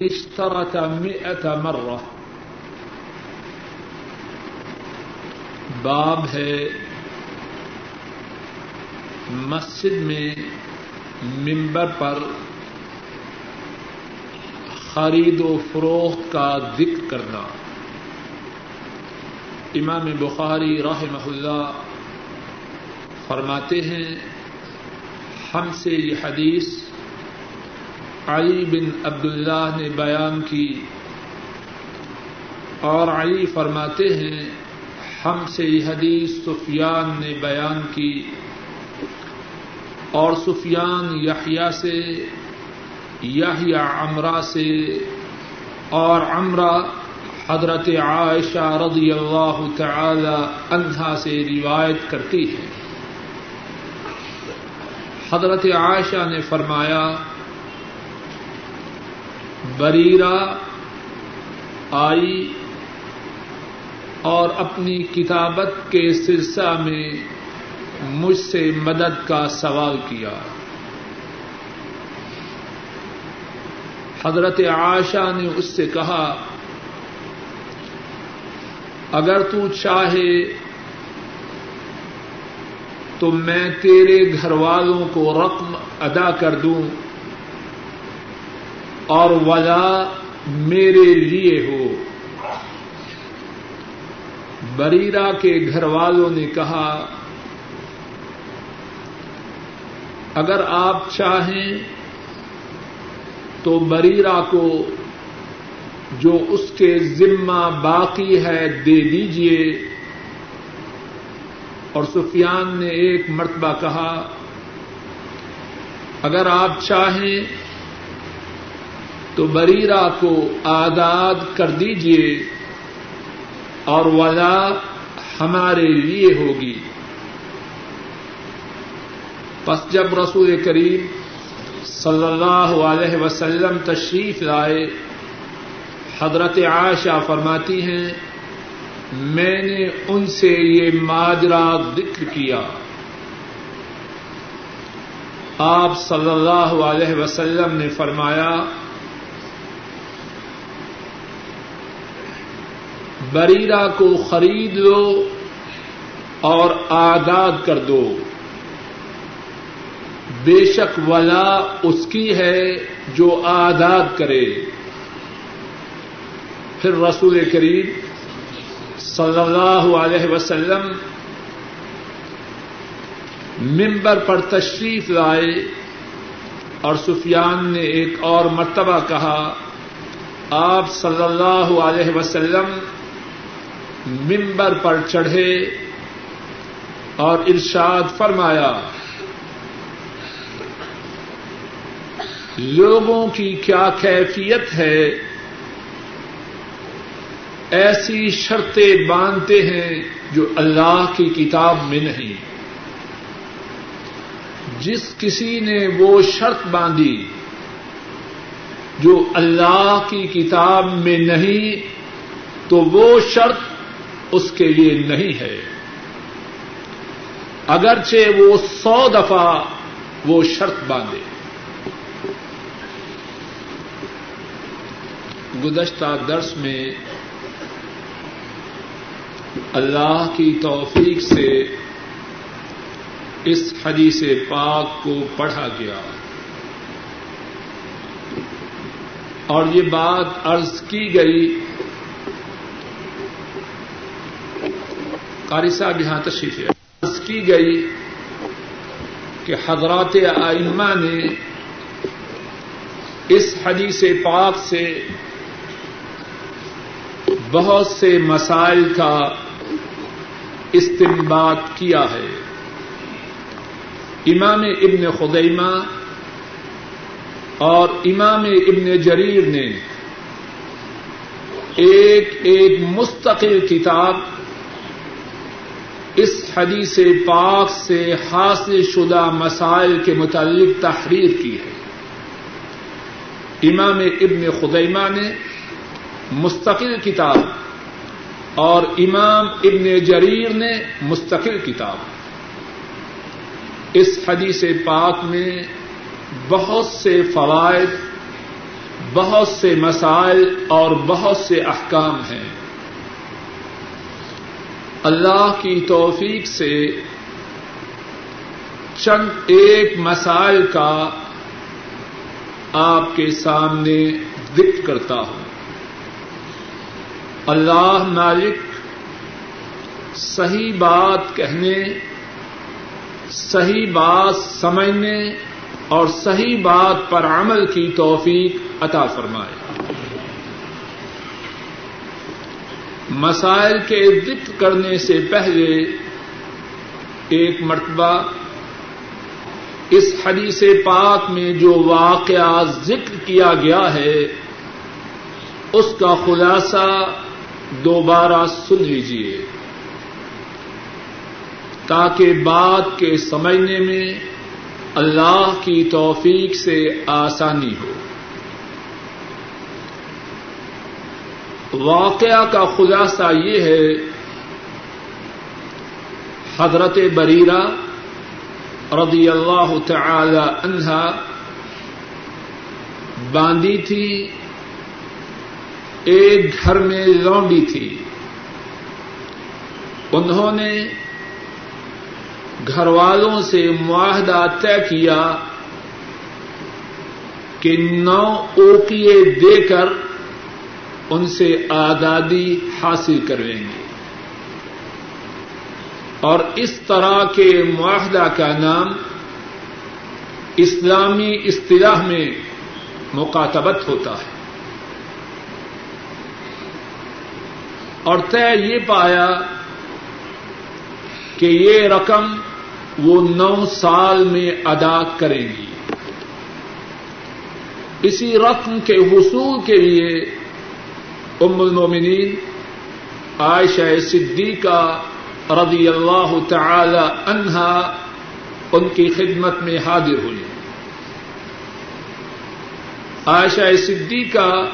اشترك مئة مرة. باب ہے مسجد میں ممبر پر خرید و فروخت کا ذکر کرنا۔ امام بخاری رحمہ اللہ فرماتے ہیں، ہم سے یہ حدیث علی بن عبداللہ نے بیان کی اور علی فرماتے ہیں، ہم سے یہ حدیث سفیان نے بیان کی اور سفیان یحییٰ سے، یحییٰ عمرہ سے اور عمرہ حضرت عائشہ رضی اللہ تعالی عنہا سے روایت کرتی ہے۔ حضرت عائشہ نے فرمایا بریرا آئی اور اپنی کتابت کے سلسلہ میں مجھ سے مدد کا سوال کیا۔ حضرت عائشہ نے اس سے کہا، اگر تو چاہے تو میں تیرے گھر والوں کو رقم ادا کر دوں۔ اور وجہ میرے لیے ہو۔ بریرا کے گھر والوں نے کہا، اگر آپ چاہیں تو بریرا کو جو اس کے ذمہ باقی ہے دے دیجیے اور سفیان نے ایک مرتبہ کہا، اگر آپ چاہیں تو بریرا کو آزاد کر دیجیے اور ولا ہمارے لیے ہوگی۔ پس جب رسول کریم صلی اللہ علیہ وسلم تشریف لائے، حضرت عائشہ فرماتی ہیں، میں نے ان سے یہ ماجرا ذکر کیا۔ آپ صلی اللہ علیہ وسلم نے فرمایا بریرا کو خرید لو اور آزاد کر دو۔ بے شک ولا اس کی ہے جو آزاد کرے۔ پھر رسول کریم صلی اللہ علیہ وسلم ممبر پر تشریف لائے اور سفیان نے ایک اور مرتبہ کہا، آپ صلی اللہ علیہ وسلم ممبر پر چڑھے اور ارشاد فرمایا، لوگوں کی کیا کیفیت ہے؟ ایسی شرطیں باندھتے ہیں جو اللہ کی کتاب میں نہیں۔ جس کسی نے وہ شرط باندھی جو اللہ کی کتاب میں نہیں، تو وہ شرط اس کے لیے نہیں ہے۔ اگرچہ وہ سو دفعہ وہ شرط باندھے۔ گزشتہ درس میں اللہ کی توفیق سے اس حدیث پاک کو پڑھا گیا۔ اور یہ بات عرض کی گئی قاری صاحب یہاں تشریف عرض کی گئی کہ حضرات آئمہ نے اس حدیث پاک سے بہت سے مسائل کا استعمال کیا ہے۔ امام ابن خدیمہ اور امام ابن جریر نے ایک ایک مستقل کتاب حدیث پاک سے حاصل شدہ مسائل کے متعلق تحریر کی ہے۔ امام ابن خدیمہ نے مستقل کتاب اور امام ابن جریر نے مستقل کتاب۔ اس حدیث پاک میں بہت سے فوائد، بہت سے مسائل اور بہت سے احکام ہیں۔ اللہ کی توفیق سے چند ایک مسائل کا آپ کے سامنے ذکر کرتا ہوں۔ اللہ مالک صحیح بات کہنے، صحیح بات سمجھنے اور صحیح بات پر عمل کی توفیق عطا فرمائے۔ مسائل کے ذکر کرنے سے پہلے ایک مرتبہ اس حدیث پاک میں جو واقعہ ذکر کیا گیا ہے، اس کا خلاصہ دوبارہ سن لیجیے تاکہ بات کے سمجھنے میں اللہ کی توفیق سے آسانی ہو۔ واقعہ کا خلاصہ یہ ہے، حضرت بریرہ رضی اللہ تعالی عنہا باندھی تھی، ایک گھر میں لونڈی تھی۔ انہوں نے گھر والوں سے معاہدہ طے کیا کہ نو اوکیے دے کر ان سے آزادی حاصل کرویں گے۔ اور اس طرح کے معاہدہ کا نام اسلامی اصطلاح میں مقاتبت ہوتا ہے۔ اور طے یہ پایا کہ یہ رقم وہ نو سال میں ادا کریں گی۔ اسی رقم کے حصول کے لیے ام المومنین عائشہ صدیقہ رضی اللہ تعالی عنہا ان کی خدمت میں حاضر ہوئی عائشہ صدیقہ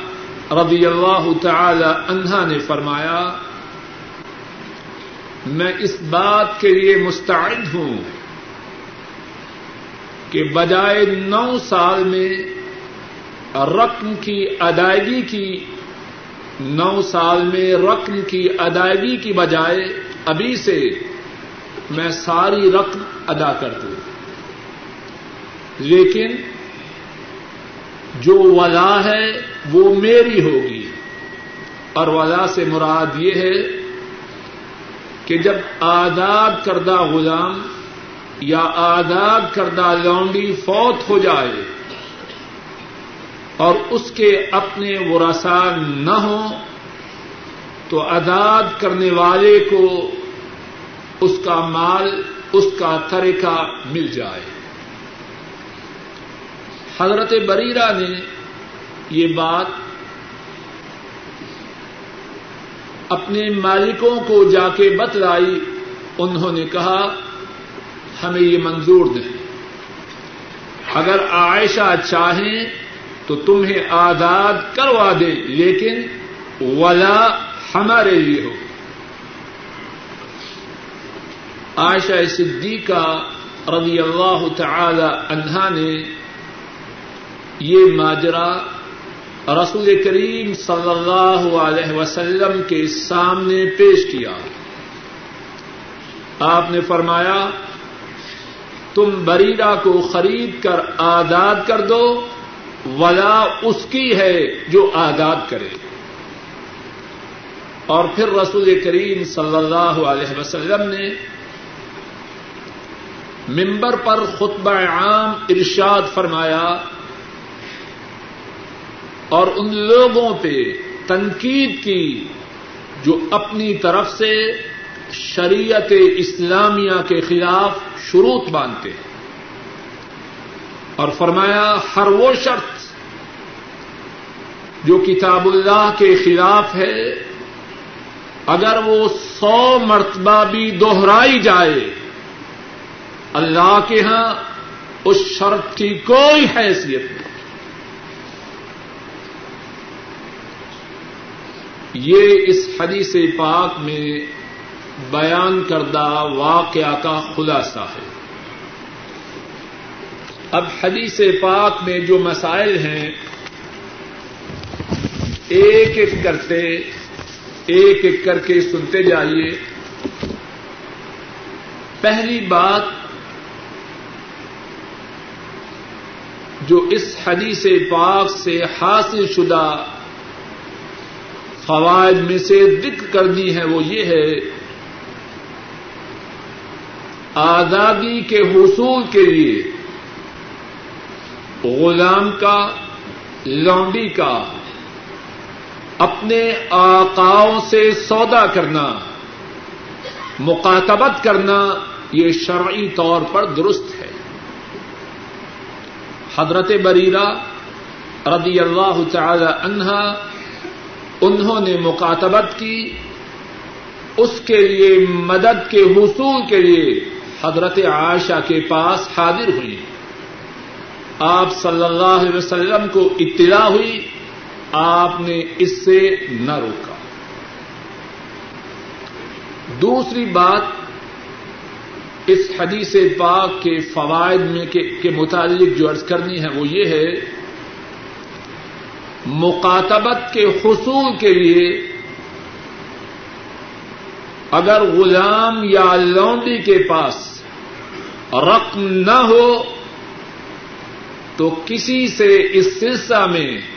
رضی اللہ تعالی عنہا نے فرمایا، میں اس بات کے لیے مستعد ہوں کہ بجائے نو سال میں رقم کی ادائیگی کی نو سال میں رقم کی ادائیگی کی بجائے ابھی سے میں ساری رقم ادا کر دوں لیکن جو ولا ہے وہ میری ہوگی۔ اور ولا سے مراد یہ ہے کہ جب آزاد کردہ غلام یا آزاد کردہ لونڈی فوت ہو جائے اور اس کے اپنے ورثا نہ ہوں تو آزاد کرنے والے کو اس کا مال، اس کا طریقہ مل جائے۔ حضرت بریرہ نے یہ بات اپنے مالکوں کو جا کے بتلائی۔ انہوں نے کہا، ہمیں یہ منظور دیں۔ اگر عائشہ چاہیں تو تمہیں آزاد کروا دیں لیکن ولا ہمارے لیے ہو۔ عائشہ صدیقہ رضی اللہ تعالی عنہا نے یہ ماجرا رسول کریم صلی اللہ علیہ وسلم کے سامنے پیش کیا۔ آپ نے فرمایا، تم بریرا کو خرید کر آزاد کر دو ولا اس کی ہے جو آزاد کرے۔ اور پھر رسول کریم صلی اللہ علیہ وسلم نے ممبر پر خطبہ عام ارشاد فرمایا اور ان لوگوں پہ تنقید کی جو اپنی طرف سے شریعت اسلامیہ کے خلاف شروط باندھتے ہیں۔ اور فرمایا ہر وہ شرط جو کتاب اللہ کے خلاف ہے، اگر وہ سو مرتبہ بھی دوہرائی جائے، اللہ کے ہاں اس شرط کی کوئی حیثیت نہیں۔ یہ اس حدیث پاک میں بیان کردہ واقعہ کا خلاصہ ہے۔ اب حدیث پاک میں جو مسائل ہیں ایک ایک کرتے ایک ایک کر کے سنتے جائیے۔ پہلی بات جو اس حدیث پاک سے حاصل شدہ فوائد میں سے ذکر کرنی ہے وہ یہ ہے، آزادی کے حصول کے لیے غلام کا، لونڈی کا اپنے آقاؤں سے سودا کرنا، مقاتبت کرنا، یہ شرعی طور پر درست ہے۔ حضرت بریرہ رضی اللہ تعالی عنہا انہوں نے مقاتبت کی۔ اس کے لیے مدد کے حصول کے لیے حضرت عائشہ کے پاس حاضر ہوئی آپ صلی اللہ علیہ وسلم کو اطلاع ہوئی۔ آپ نے اس سے نہ روکا۔ دوسری بات اس حدیث پاک کے فوائد میں کے متعلق جو عرض کرنی ہے وہ یہ ہے، مقاتبت کے حصول کے لیے اگر غلام یا لونڈی کے پاس رقم نہ ہو، تو کسی سے اس سلسلہ میں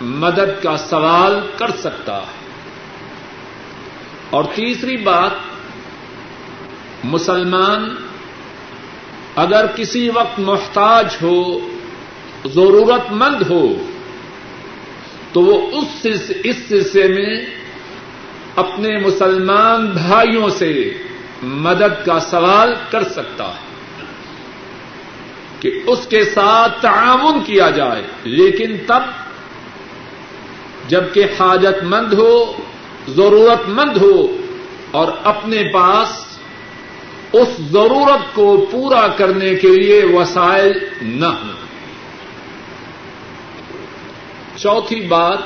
مدد کا سوال کر سکتا ہے۔ اور تیسری بات، مسلمان اگر کسی وقت محتاج ہو، ضرورت مند ہو، تو وہ اس اس سلسلے میں اپنے مسلمان بھائیوں سے مدد کا سوال کر سکتا ہے کہ اس کے ساتھ تعاون کیا جائے۔ لیکن تب جبکہ حاجت مند ہو، ضرورت مند ہو اور اپنے پاس اس ضرورت کو پورا کرنے کے لیے وسائل نہ ہوں۔ چوتھی بات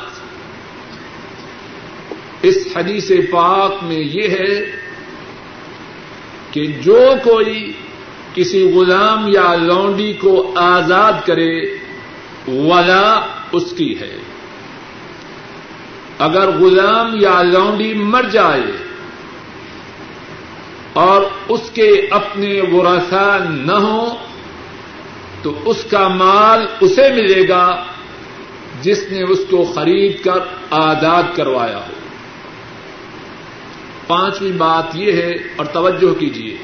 اس حدیث پاک میں یہ ہے کہ جو کوئی کسی غلام یا لونڈی کو آزاد کرے، ولا اس کی ہے۔ اگر غلام یا لونڈی مر جائے اور اس کے اپنے ورثا نہ ہو، تو اس کا مال اسے ملے گا جس نے اس کو خرید کر آزاد کروایا ہو۔ پانچویں بات یہ ہے، اور توجہ کیجیے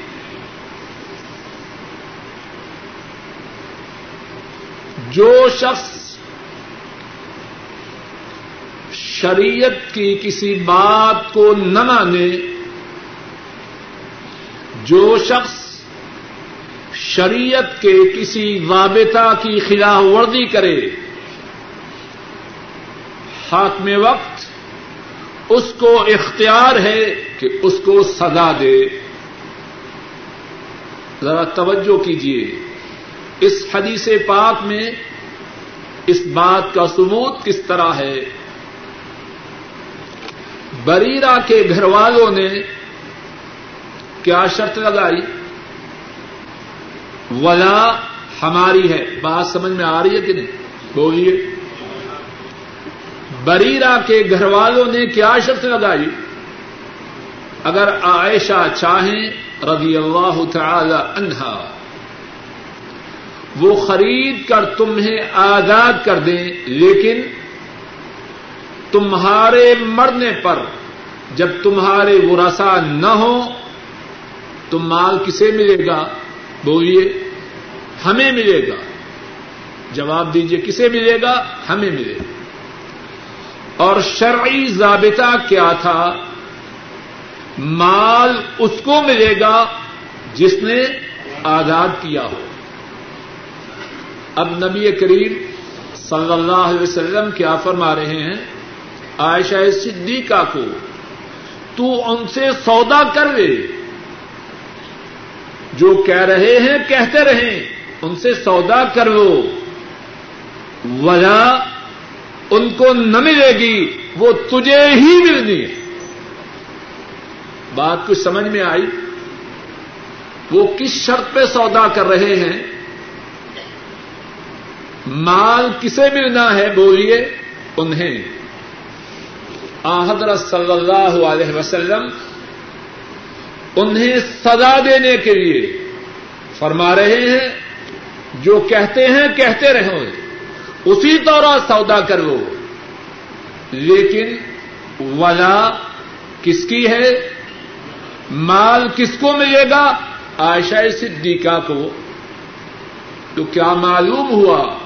جو شخص شریعت کی کسی بات کو نہ مانے، جو شخص شریعت کے کسی رابطہ کی خلاف ورزی کرے، ہاتھ میں وقت، اس کو اختیار ہے کہ اس کو سزا دے۔ ذرا توجہ کیجیے اس حدیث پاک میں اس بات کا ثبوت کس طرح ہے؟ بریرا کے گھر والوں نے کیا شرط لگائی؟ ولا ہماری ہے۔ بات سمجھ میں آ رہی ہے کہ نہیں؟ بولیے۔ بریرا کے گھر والوں نے کیا شرط لگائی؟ اگر عائشہ چاہیں رضی اللہ تعالی عنہا، وہ خرید کر تمہیں آزاد کر دیں، لیکن تمہارے مرنے پر جب تمہارے ورثا نہ ہو، تو مال کسے ملے گا؟ بولیے، ہمیں ملے گا۔ جواب دیجیے کسے ملے گا؟ ہمیں ملے گا۔ اور شرعی ضابطہ کیا تھا؟ مال اس کو ملے گا جس نے آزاد کیا ہو۔ اب نبی کریم صلی اللہ علیہ وسلم کیا فرما رہے ہیں؟ عائشہ صدیقہ کو۔ تو ان سے سودا کر لے۔ جو کہہ رہے ہیں، کہتے رہیں۔ ان سے سودا کرو وجہ ان کو نہ ملے گی، وہ تجھے ہی ملنی ہے۔ بات کچھ سمجھ میں آئی؟ وہ کس شرط پہ سودا کر رہے ہیں؟ مال کسے ملنا ہے بولیے؟ انہیں۔ حضرت صلی اللہ علیہ وسلم انہیں سزا دینے کے لیے فرما رہے ہیں، جو کہتے ہیں کہتے رہو، اسی طرح سودا کرو۔ لیکن ولا کس کی ہے؟ مال کس کو ملے گا؟ عائشہ صدیقہ کو۔ تو کیا معلوم ہوا؟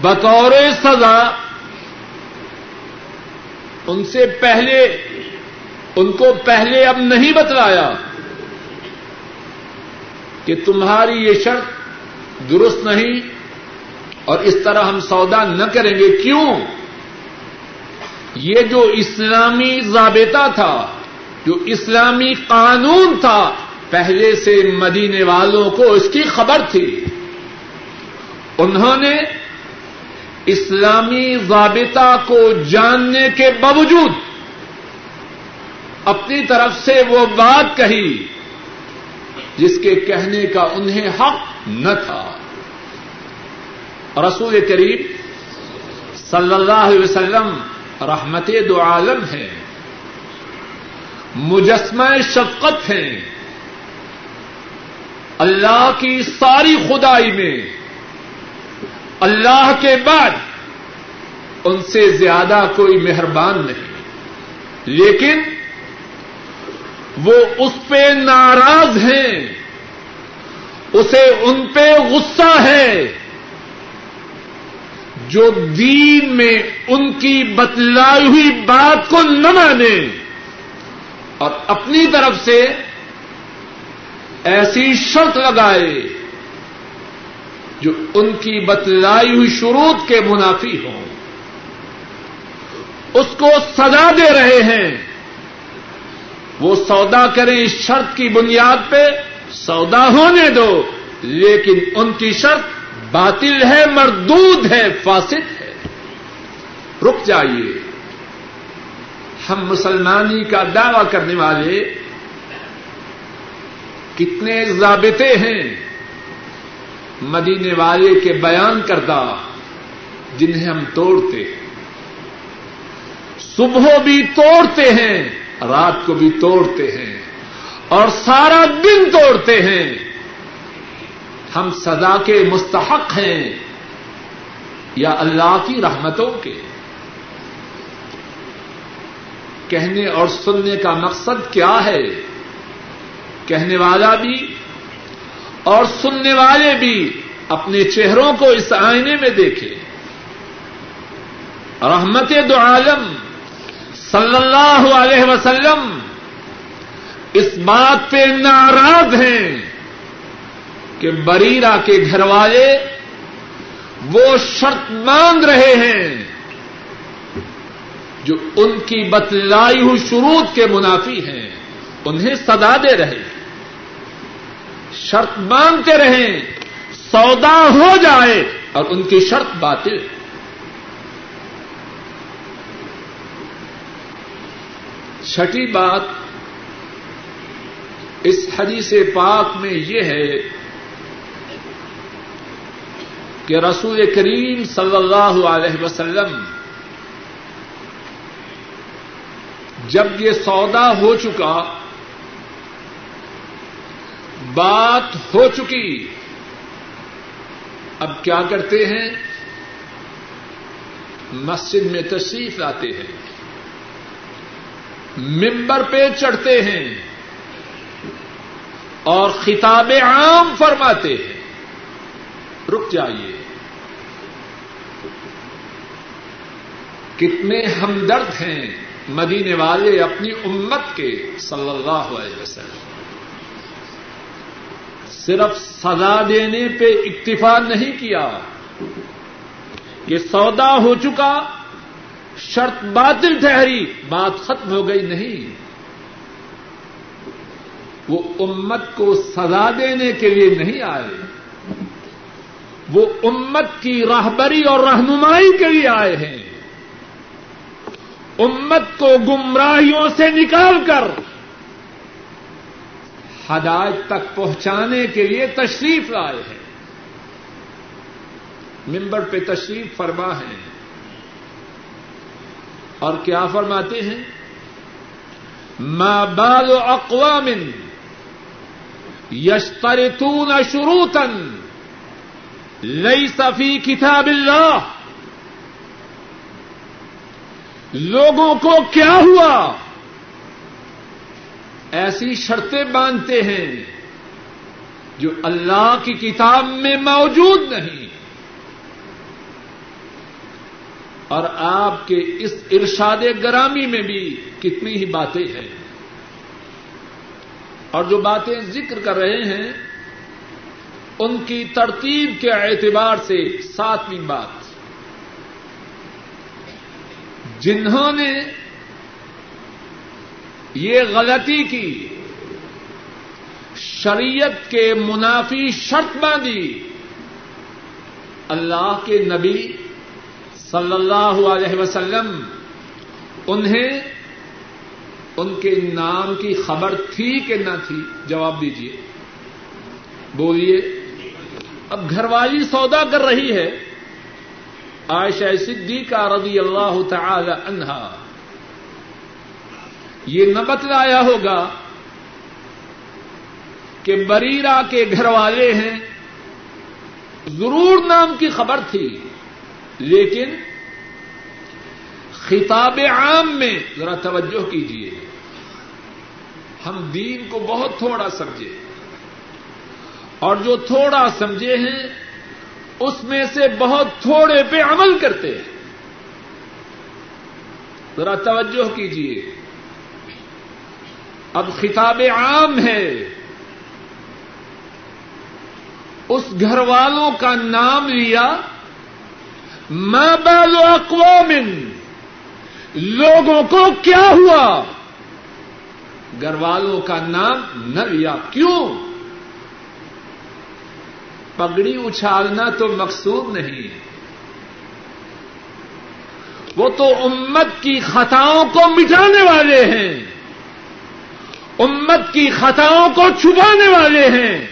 بطور سزا ان سے پہلے، ان کو پہلے اب نہیں بتلایا کہ تمہاری یہ شرط درست نہیں اور اس طرح ہم سودا نہ کریں گے۔ کیوں؟ یہ جو اسلامی ضابطہ تھا، جو اسلامی قانون تھا، پہلے سے مدینے والوں کو اس کی خبر تھی۔ انہوں نے اسلامی ضابطہ کو جاننے کے باوجود اپنی طرف سے وہ بات کہی جس کے کہنے کا انہیں حق نہ تھا۔ رسول کریم صلی اللہ علیہ وسلم رحمت دو عالم ہے مجسمہ شفقت ہیں۔ اللہ کی ساری خدائی میں اللہ کے بعد ان سے زیادہ کوئی مہربان نہیں۔ لیکن وہ اس پہ ناراض ہیں، اسے ان پہ غصہ ہے جو دین میں ان کی بتلائی ہوئی بات کو نہ مانے۔ اور اپنی طرف سے ایسی شرط لگائے جو ان کی بتلائی ہوئی شروط کے منافی ہوں۔ اس کو سزا دے رہے ہیں۔ وہ سودا کریں اس شرط کی بنیاد پہ، سودا ہونے دو، لیکن ان کی شرط باطل ہے، مردود ہے، فاسد ہے۔ رک جائیے۔ ہم مسلمانی کا دعوی کرنے والے کتنے ضابطے ہیں۔ مدینے والے کے بیان کردہ جنہیں ہم توڑتے ہیں۔ صبح بھی توڑتے ہیں، رات کو بھی توڑتے ہیں، اور سارا دن توڑتے ہیں۔ ہم سزا کے مستحق ہیں یا اللہ کی رحمتوں کے۔ کہنے اور سننے کا مقصد کیا ہے؟ کہنے والا بھی اور سننے والے بھی اپنے چہروں کو اس آئینے میں دیکھے رحمت دو عالم صلی اللہ علیہ وسلم اس بات پہ ناراض ہیں کہ بریرا کے گھر والے وہ شرط مانگ رہے ہیں جو ان کی بتلائی ہوئی شروط کے منافی ہیں، انہیں سدا دے رہے ہیں۔ شرط مانگتے رہیں، سودا ہو جائے اور ان کی شرط باطل۔ چھٹی بات اس حدیث پاک میں یہ ہے کہ رسول کریم صلی اللہ علیہ وسلم جب یہ سودا ہو چکا بات ہو چکی۔ اب کیا کرتے ہیں؟ مسجد میں تشریف لاتے ہیں۔ ممبر پہ چڑھتے ہیں۔ اور خطاب عام فرماتے ہیں۔ رک جائیے۔ کتنے ہمدرد ہیں مدینے والے اپنی امت کے، صلی اللہ علیہ وسلم۔ صرف سزا دینے پہ اکتفا نہیں کیا یہ سودا ہو چکا، شرط باطل ٹھہری، بات ختم ہو گئی نہیں۔ وہ امت کو سزا دینے کے لیے نہیں آئے۔ وہ امت کی راہبری اور رہنمائی کے لیے آئے ہیں۔ امت کو گمراہیوں سے نکال کر ہدایت تک پہنچانے کے لیے تشریف لائے ہیں۔ ممبر پہ تشریف فرما ہے اور کیا فرماتے ہیں؟ ما بال اقوام یشترطون شروطا لیس فی کتاب اللہ۔ لوگوں کو کیا ہوا؟ ایسی شرطیں باندھتے ہیں جو اللہ کی کتاب میں موجود نہیں۔ اور آپ کے اس ارشاد گرامی میں بھی کتنی ہی باتیں ہیں۔ اور جو باتیں ذکر کر رہے ہیں، ان کی ترتیب کے اعتبار سے ساتویں بات۔ جنہوں نے یہ غلطی کی۔ شریعت کے منافی شرط باندھی۔ اللہ کے نبی صلی اللہ علیہ وسلم انہیں ان کے نام کی خبر تھی کہ نہ تھی؟ جواب دیجیے بولیے، اب گھر والی سودا کر رہی ہے۔ عائشہ صدیقہ رضی اللہ تعالی عنہا یہ نہ بتلایا ہوگا کہ بریرا کے گھر والے ہیں۔ ضرور نام کی خبر تھی، لیکن خطاب عام میں ذرا توجہ کیجیے ہم دین کو بہت تھوڑا سمجھے۔ اور جو تھوڑا سمجھے ہیں، اس میں سے بہت تھوڑے پہ عمل کرتے ہیں۔ ذرا توجہ کیجیے اب خطاب عام ہے۔ اس گھر والوں کا نام لیا میں بال اقوام، لوگوں کو کیا ہوا؟ گھر والوں کا نام نہ لیا۔ کیوں؟ پگڑی اچھالنا تو مقصود نہیں۔ وہ تو امت کی خطاؤں کو مٹانے والے ہیں۔ امت کی خطاؤں کو چھپانے والے ہیں۔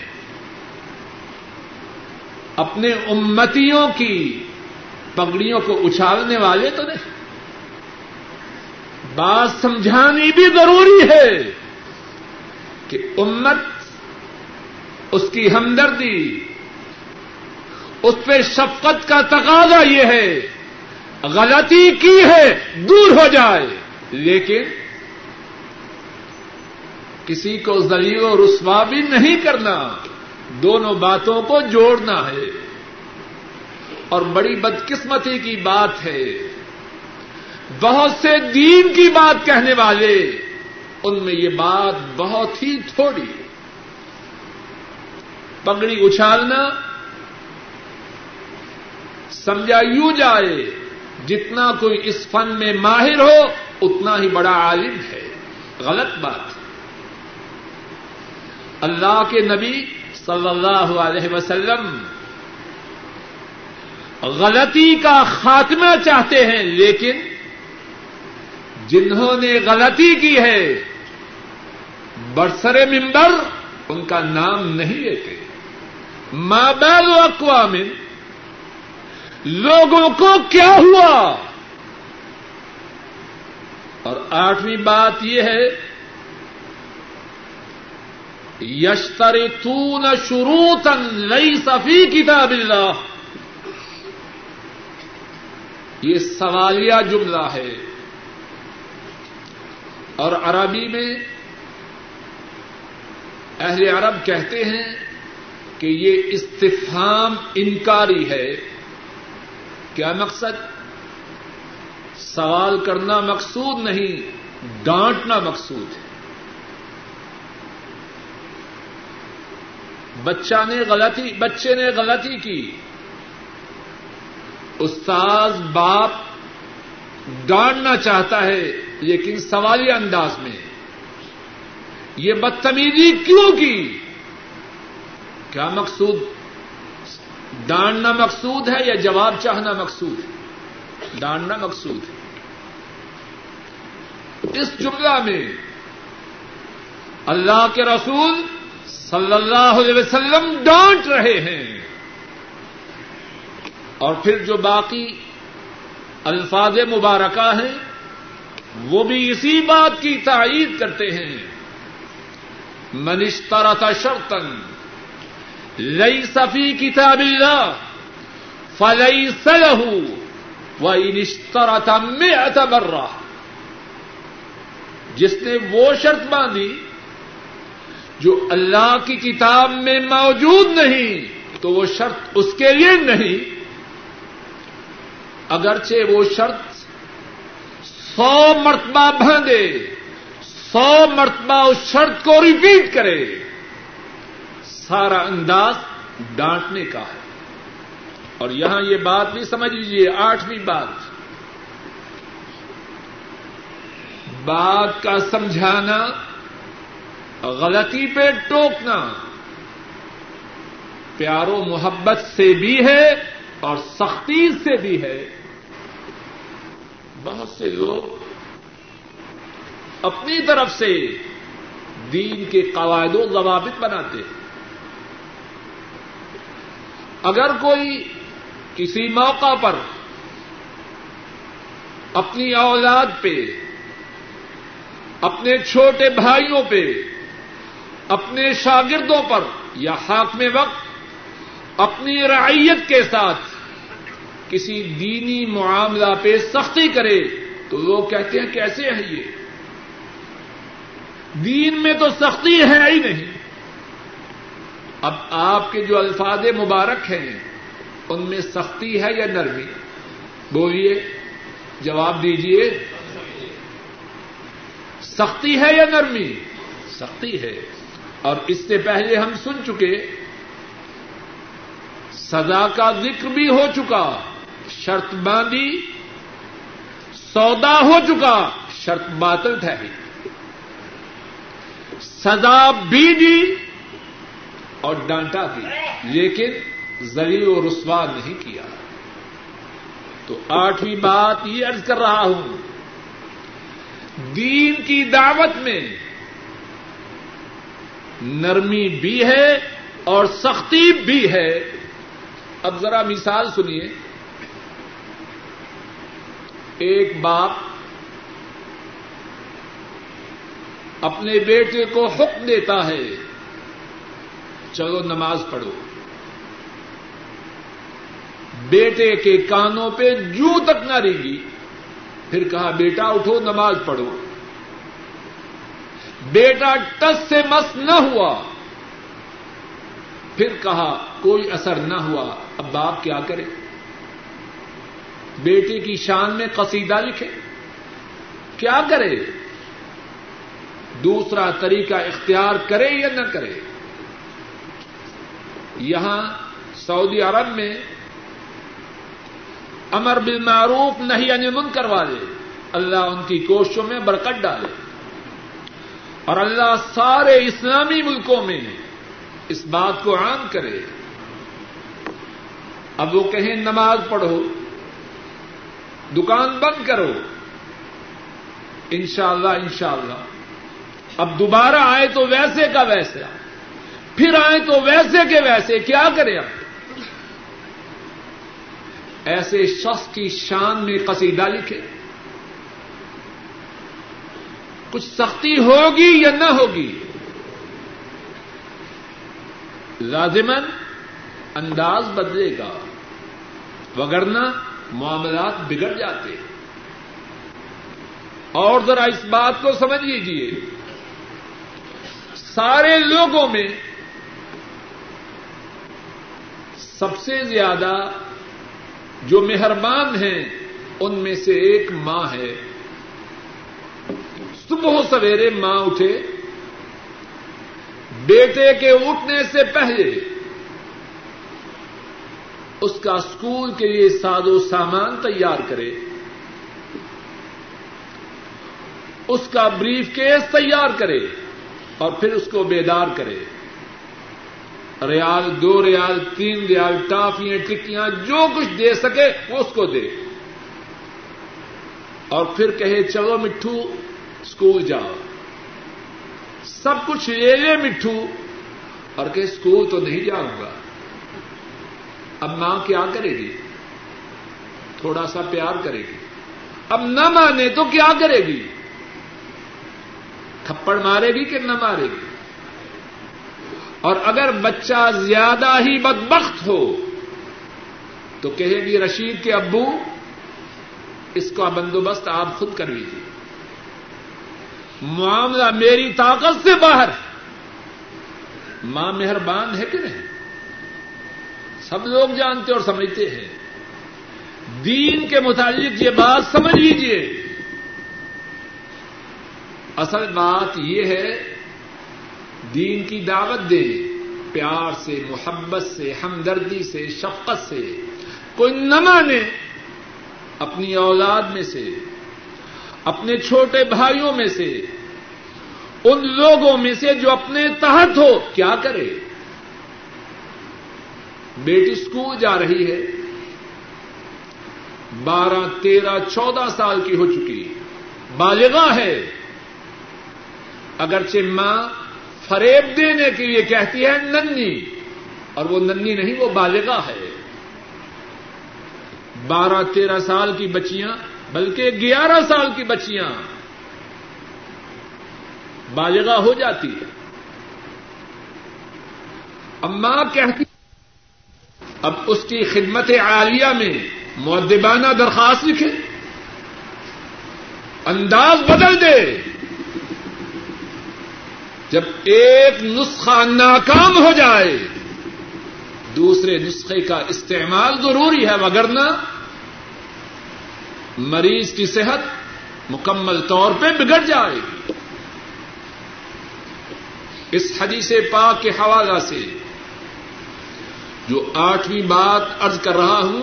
اپنے امتیوں کی پگڑیوں کو اچھالنے والے تو نہیں۔ بات سمجھانی بھی ضروری ہے کہ امت اس کی ہمدردی، اس پہ شفقت کا تقاضا یہ ہے، غلطی کی ہے، دور ہو جائے۔ لیکن کسی کو ذلیل و رسوا بھی نہیں کرنا، دونوں باتوں کو جوڑنا ہے۔ اور بڑی بدقسمتی کی بات ہے۔ بہت سے دین کی بات کہنے والے، ان میں یہ بات بہت ہی تھوڑی پگڑی اچھالنا، سمجھا یوں جائے، جتنا کوئی اس فن میں ماہر ہو، اتنا ہی بڑا عالم ہے۔ غلط بات ہے۔ اللہ کے نبی صلی اللہ علیہ وسلم غلطی کا خاتمہ چاہتے ہیں، لیکن جنہوں نے غلطی کی ہے، برسر ممبر ان کا نام نہیں لیتے۔ ماں بیل اقوام؟ لوگوں کو کیا ہوا؟ اور آٹھویں بات یہ ہے یشتر تون شروطن لئی صفی کتاب اللہ یہ سوالیہ جملہ ہے۔ اور عربی میں اہل عرب کہتے ہیں کہ یہ استفہام انکاری ہے۔ کیا مقصد؟ سوال کرنا مقصود نہیں، ڈانٹنا مقصود ہے۔ بچہ نے غلطی بچے نے غلطی کی۔ استاذ باپ ڈانٹنا چاہتا ہے، لیکن سوالی انداز میں، یہ بدتمیزی کیوں کی؟ کیا مقصود؟ ڈانٹنا مقصود ہے یا جواب چاہنا مقصود ہے؟ ڈانٹنا مقصود ہے۔ اس جملہ میں اللہ کے رسول صلی اللہ علیہ وسلم ڈانٹ رہے ہیں۔ اور پھر جو باقی الفاظ مبارکہ ہیں، وہ بھی اسی بات کی تائید کرتے ہیں۔ منشترا تھا شرطن لئی صفی کتاب اللہ فلئی سلح و انشترا تھا میں اتبرا جس نے وہ شرط باندھی جو اللہ کی کتاب میں موجود نہیں، تو وہ شرط اس کے لیے نہیں۔ اگرچہ وہ شرط سو مرتبہ باندھے سو مرتبہ اس شرط کو ریپیٹ کرے، سارا انداز ڈانٹنے کا ہے۔ اور یہاں یہ بات بھی سمجھ لیجیے آٹھویں بات۔ بات کا سمجھانا غلطی پہ ٹوکنا۔ پیارو محبت سے بھی ہے اور سختی سے بھی ہے۔ بہت سے لوگ اپنی طرف سے دین کے قواعد و ضوابط بناتے ہیں۔ اگر کوئی کسی موقع پر اپنی اولاد پہ، اپنے چھوٹے بھائیوں پہ اپنے شاگردوں پر یا حاکم وقت، اپنی رعیت کے ساتھ کسی دینی معاملہ پہ سختی کرے تو لوگ کہتے ہیں کیسے ہے یہ؟ دین میں تو سختی ہے ہی نہیں۔ اب آپ کے جو الفاظ مبارک ہیں، ان میں سختی ہے یا نرمی؟ بولیے، جواب دیجیے سختی ہے یا نرمی؟ سختی ہے۔ اور اس سے پہلے ہم سن چکے، سزا کا ذکر بھی ہو چکا، شرط باندھی، سودا ہو چکا، شرط باطل ٹھہری۔ سزا بھی دی اور ڈانٹا بھی، لیکن زلیل و رسوا نہیں کیا۔ تو آٹھویں بات یہ عرض کر رہا ہوں، دین کی دعوت میں نرمی بھی ہے اور سختی بھی ہے۔ اب ذرا مثال سنیے۔ ایک باپ اپنے بیٹے کو حکم دیتا ہے، چلو نماز پڑھو۔ بیٹے کے کانوں پہ جو تک نہ رہی پھر کہا، بیٹا اٹھو، نماز پڑھو۔ بیٹا ٹس سے مس نہ ہوا۔ پھر کہا، کوئی اثر نہ ہوا، اب باپ کیا کرے؟ بیٹے کی شان میں قصیدہ لکھے۔ کیا کرے؟ دوسرا طریقہ اختیار کرے یا نہ کرے؟ یہاں سعودی عرب میں امر بالمعروف نہیں انمن کروا دے اللہ ان کی کوششوں میں برکت ڈالے۔ اور اللہ سارے اسلامی ملکوں میں اس بات کو عام کرے۔ اب وہ کہیں نماز پڑھو، دکان بند کرو۔ انشاءاللہ انشاءاللہ۔ اب دوبارہ آئے تو ویسے کا ویسے۔ پھر آئے تو ویسے کے ویسے، کیا کریں اب؟ ایسے شخص کی شان میں قصیدہ لکھے کچھ سختی ہوگی یا نہ ہوگی؟ لازمن انداز بدلے گا، وگرنہ معاملات بگڑ جاتے۔ اور ذرا اس بات کو سمجھ لیجیے سارے لوگوں میں سب سے زیادہ جو مہربان ہیں، ان میں سے ایک ماں ہے۔ صبح سویرے ماں اٹھے۔ بیٹے کے اٹھنے سے پہلے اس کا اسکول کے لیے ساد و سامان تیار کرے۔ اس کا بریف کیس تیار کرے اور پھر اس کو بیدار کرے۔ ریال، دو ریال، تین ریال، ٹافیاں، ٹکیاں، جو کچھ دے سکے وہ اس کو دے۔ اور پھر کہے، چلو مٹھو اسکول جاؤ سب کچھ لے لے مٹھو، اور کہ اسکول تو نہیں جاؤں گا۔ اب ماں کیا کرے گی؟ تھوڑا سا پیار کرے گی۔ اب نہ مانے تو کیا کرے گی؟ تھپڑ مارے گی کہ نہ مارے گی؟ اور اگر بچہ زیادہ ہی بدبخت ہو، تو کہے گی، رشید کے ابو، اس کا بندوبست آپ خود کر لیجیے معاملہ میری طاقت سے باہر ماں مہربان ہے کہ نہیں؟ سب لوگ جانتے اور سمجھتے ہیں۔ دین کے متعلق یہ بات سمجھ لیجیے اصل بات یہ ہے، دین کی دعوت دے پیار سے، محبت سے، ہمدردی سے، شفقت سے۔ کوئی نہ مانے، اپنی اولاد میں سے۔ اپنے چھوٹے بھائیوں میں سے، ان لوگوں میں سے جو اپنے تحت ہو، کیا کرے؟ بیٹی اسکول جا رہی ہے۔ بارہ، تیرہ، چودہ سال کی ہو چکی۔ بالغاہ ہے۔ اگرچہ ماں فریب دینے کے لیے کہتی ہے، ننی۔ اور وہ ننی نہیں، وہ بالغاہ ہے۔ بارہ، تیرہ سال کی بچیاں بلکہ گیارہ سال کی بچیاں بالغاہ ہو جاتی ہے۔ اماں کہتی اب اس کی خدمت عالیہ میں معدبانہ درخواست لکھے انداز بدل دے۔ جب ایک نسخہ ناکام ہو جائے، دوسرے نسخے کا استعمال ضروری ہے، وگرنہ مریض کی صحت مکمل طور پہ بگڑ جائے گی۔ اس حدیث پاک کے حوالہ سے جو آٹھویں بات ارض کر رہا ہوں،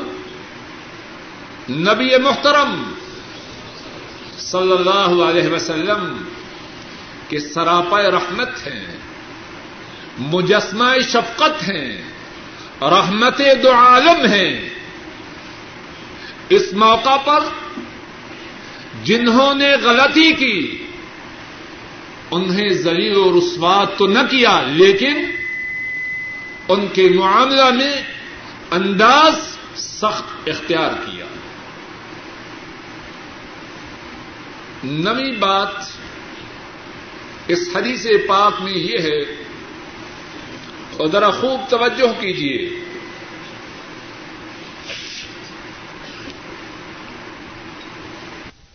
نبی محترم صلی اللہ علیہ وسلم کے سراپا رحمت ہیں، مجسمہ شفقت ہیں، رحمت دو عالم ہیں۔ اس موقع پر جنہوں نے غلطی کی، انہیں ذلیل و رسوات تو نہ کیا، لیکن ان کے معاملہ میں انداز سخت اختیار کیا۔ نوی بات اس حدیث پاک میں یہ ہے، اور ذرا خوب توجہ کیجیے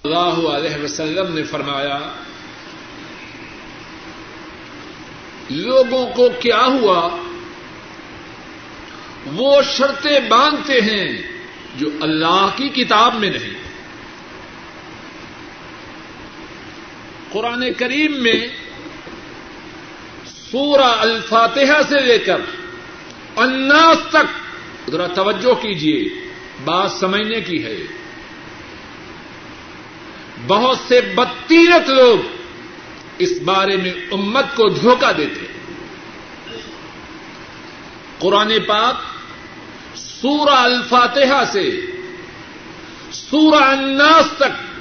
اللہ علیہ وسلم نے فرمایا، لوگوں کو کیا ہوا؟ وہ شرطیں باندھتے ہیں جو اللہ کی کتاب میں نہیں۔ قرآن کریم میں سورہ الفاتحہ سے لے کر اناس تک، ذرا توجہ کیجیے بات سمجھنے کی ہے۔ بہت سے بدتیرت لوگ اس بارے میں امت کو دھوکہ دیتے قرآن پاک سورہ الفاتحہ سے سورہ الناس تک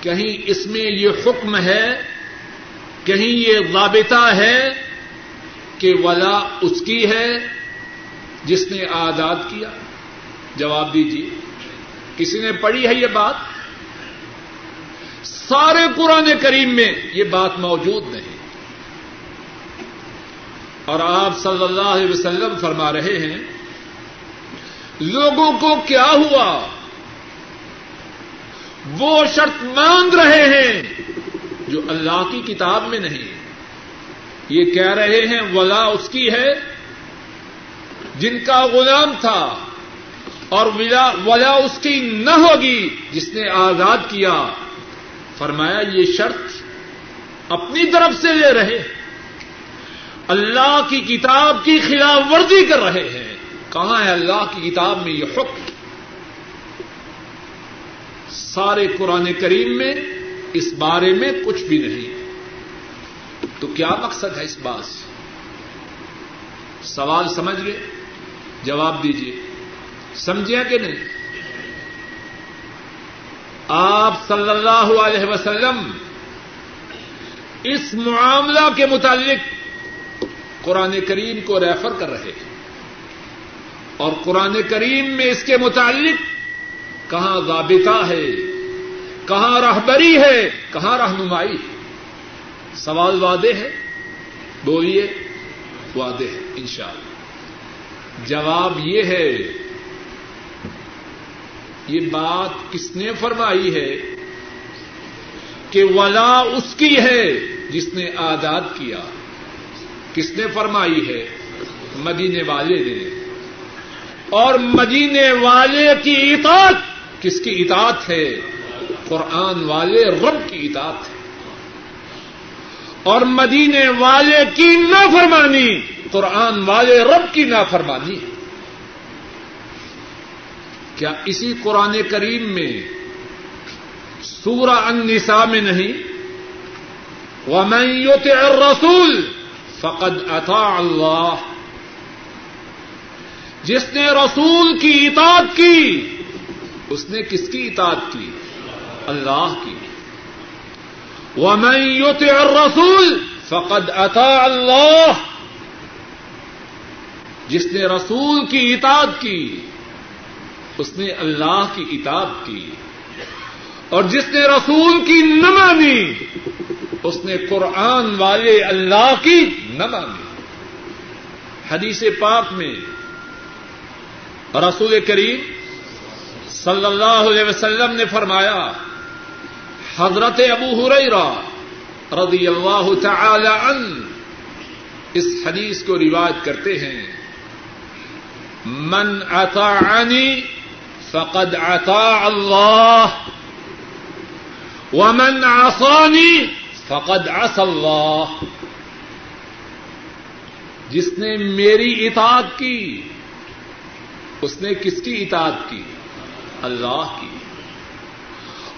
کہیں اس میں یہ حکم ہے، کہیں یہ ضابطہ ہے کہ ولا اس کی ہے جس نے آزاد کیا۔ جواب دیجیے کسی نے پڑھی ہے یہ بات؟ سارے قرآن کریم میں یہ بات موجود نہیں۔ اور آپ صلی اللہ علیہ وسلم فرما رہے ہیں، لوگوں کو کیا ہوا؟ وہ شرط مان رہے ہیں جو اللہ کی کتاب میں نہیں۔ یہ کہہ رہے ہیں، ولا اس کی ہے جن کا غلام تھا، اور ولا اس کی نہ ہوگی جس نے آزاد کیا۔ فرمایا یہ شرط اپنی طرف سے لے رہے اللہ کی کتاب کی خلاف ورزی کر رہے ہیں۔ کہاں ہے اللہ کی کتاب میں یہ حکم؟ سارے قرآن کریم میں اس بارے میں کچھ بھی نہیں۔ تو کیا مقصد ہے اس بات سے؟ سوال سمجھ گئے؟ جواب دیجیے سمجھے کہ نہیں؟ آپ صلی اللہ علیہ وسلم اس معاملہ کے متعلق قرآن کریم کو ریفر کر رہے ہیں اور قرآن کریم میں اس کے متعلق کہاں ضابطہ ہے، کہاں رہبری ہے، کہاں رہنمائی سوال وعدے ہے بولیے، وعدے ہے انشاءاللہ۔ جواب یہ ہے یہ بات کس نے فرمائی ہے کہ ولا اس کی ہے جس نے آزاد کیا؟ کس نے فرمائی ہے؟ مدینے والے نے۔ اور مدینے والے کی اطاعت کس کی اطاعت ہے؟ قرآن والے رب کی اطاعت ہے۔ اور مدینے والے کی نافرمانی، قرآن والے رب کی نافرمانی ہے۔ کیا اسی قرآن کریم میں سورہ النساء میں نہیں؟ ومن يطع الرسول فقد اطاع اللہ جس نے رسول کی اطاعت کی، اس نے کس کی اطاعت کی؟ اللہ کی۔ ومن يطع الرسول فقد اطاع اللہ جس نے رسول کی اطاعت کی اس نے اللہ کی اطاعت کی اور جس نے رسول کی نہ مانی اس نے قرآن والے اللہ کی نہ مانی حدیث پاک میں رسول کریم صلی اللہ علیہ وسلم نے فرمایا، حضرت ابو ہریرہ رضی اللہ تعالی عنہ اس حدیث کو روایت کرتے ہیں، من اطاعنی فقد اطاع اللہ ومن عصانی فقد عصى اللہ جس نے میری اطاعت کی، اس نے کس کی اطاعت کی؟ اللہ کی.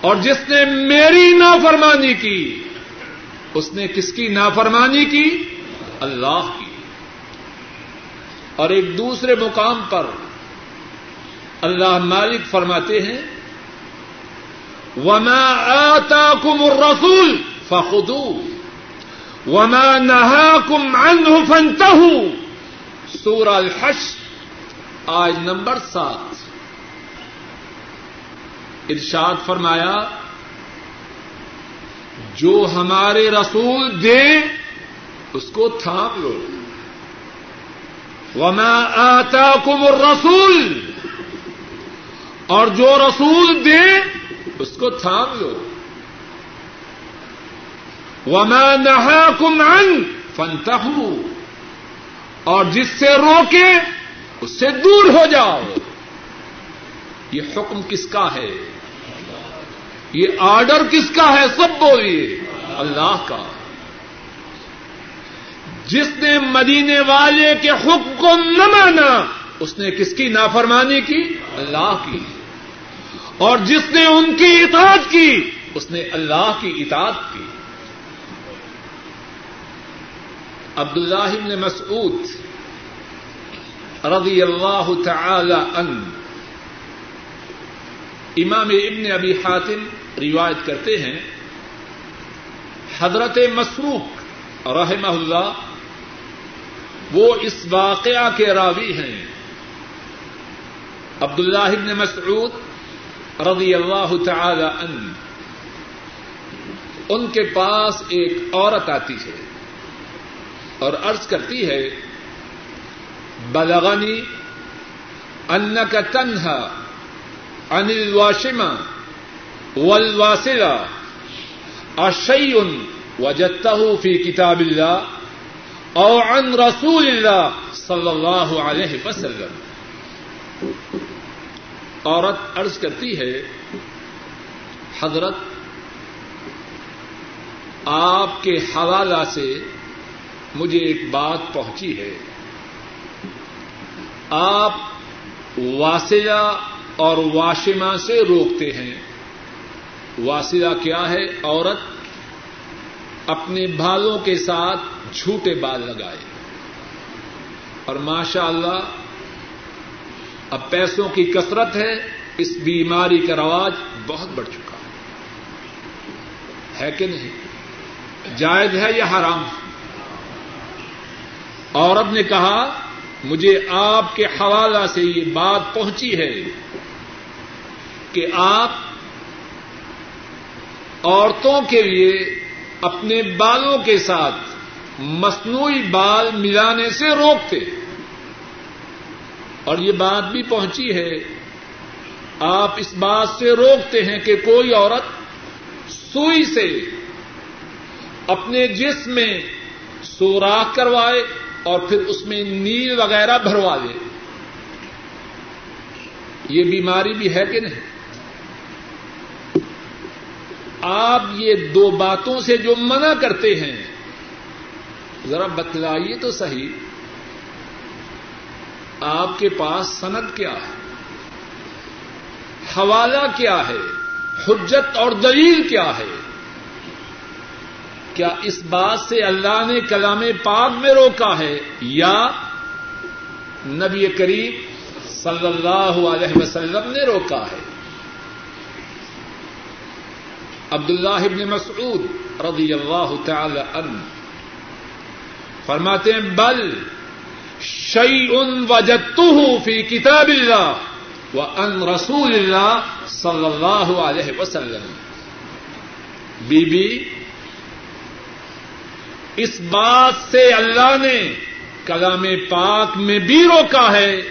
اور جس نے میری نافرمانی کی، اس نے کس کی نافرمانی کی؟ اللہ کی. اور ایک دوسرے مقام پر اللہ مالک فرماتے ہیں، وما آتاكم الرسول فخذوه، وما نهاكم عنه فانتهوا۔ سورہ الحشر آج نمبر سات۔ ارشاد فرمایا، جو ہمارے رسول دیں، اس کو تھام لو۔ وما آتاكم الرسول اور جو رسول دے، اس کو تھام لو۔ وما نهاكم عن، فانتهوا۔ اور جس سے روکے، اس سے دور ہو جاؤ۔ یہ حکم کس کا ہے؟ یہ آرڈر کس کا ہے؟ سب بولیے۔ اللہ کا۔ جس نے مدینے والے کے حکم کو نہ مانا، اس نے کس کی نافرمانی کی؟ اللہ کی۔ اور جس نے ان کی اطاعت کی، اس نے اللہ کی اطاعت کی۔ عبد اللہ نے مسعود رضی اللہ تعالی ان امام ابن ابی حاتم روایت کرتے ہیں، حضرت مسروق رحمہ اللہ وہ اس واقعہ کے راوی ہیں۔ عبد اللہ ابن مسعود رضی اللہ تعالی ان ان کے پاس ایک عورت آتی ہے اور عرض کرتی ہے، بلغنی ان کا تنہا عن الواشمہ والواسلہ اشیء وجدته في كتاب الله او عن رسول اللہ صلی اللہ علیہ وسلم. عورت عرض کرتی ہے، حضرت، آپ کے حوالہ سے مجھے ایک بات پہنچی ہے۔ آپ واسلہ اور واشمہ سے روکتے ہیں۔ واسلہ کیا ہے؟ عورت اپنے بالوں کے ساتھ جھوٹے بال لگائے۔ اور ماشاء اللہ اب پیسوں کی کثرت ہے، اس بیماری کا رواج بہت بڑھ چکا ہے۔ ہے کہ نہیں؟ جائز ہے یا حرام؟ عورت نے کہا، مجھے آپ کے حوالہ سے یہ بات پہنچی ہے کہ آپ عورتوں کے لیے اپنے بالوں کے ساتھ مصنوعی بال ملانے سے روکتے۔ اور یہ بات بھی پہنچی ہے۔ آپ اس بات سے روکتے ہیں کہ کوئی عورت سوئی سے اپنے جسم میں سوراخ کروائے اور پھر اس میں نیل وغیرہ بھروا دے۔ یہ بیماری بھی ہے کہ نہیں؟ آپ یہ دو باتوں سے جو منع کرتے ہیں، ذرا بتلائیے تو صحیح۔ آپ کے پاس سند کیا ہے؟ حوالہ کیا ہے؟ حجت اور دلیل کیا ہے؟ کیا اس بات سے اللہ نے کلام پاک میں روکا ہے یا نبی کریم صلی اللہ علیہ وسلم نے روکا ہے؟ عبد اللہ ابن مسعود رضی اللہ تعالی عنہ فرماتے ہیں، بل شعی ان وجتو فی کتاب اللہ و ان رسول اللہ صلی اللہ علیہ وسلم۔ بی بی اس بات سے اللہ نے کلام پاک میں بھی روکا ہے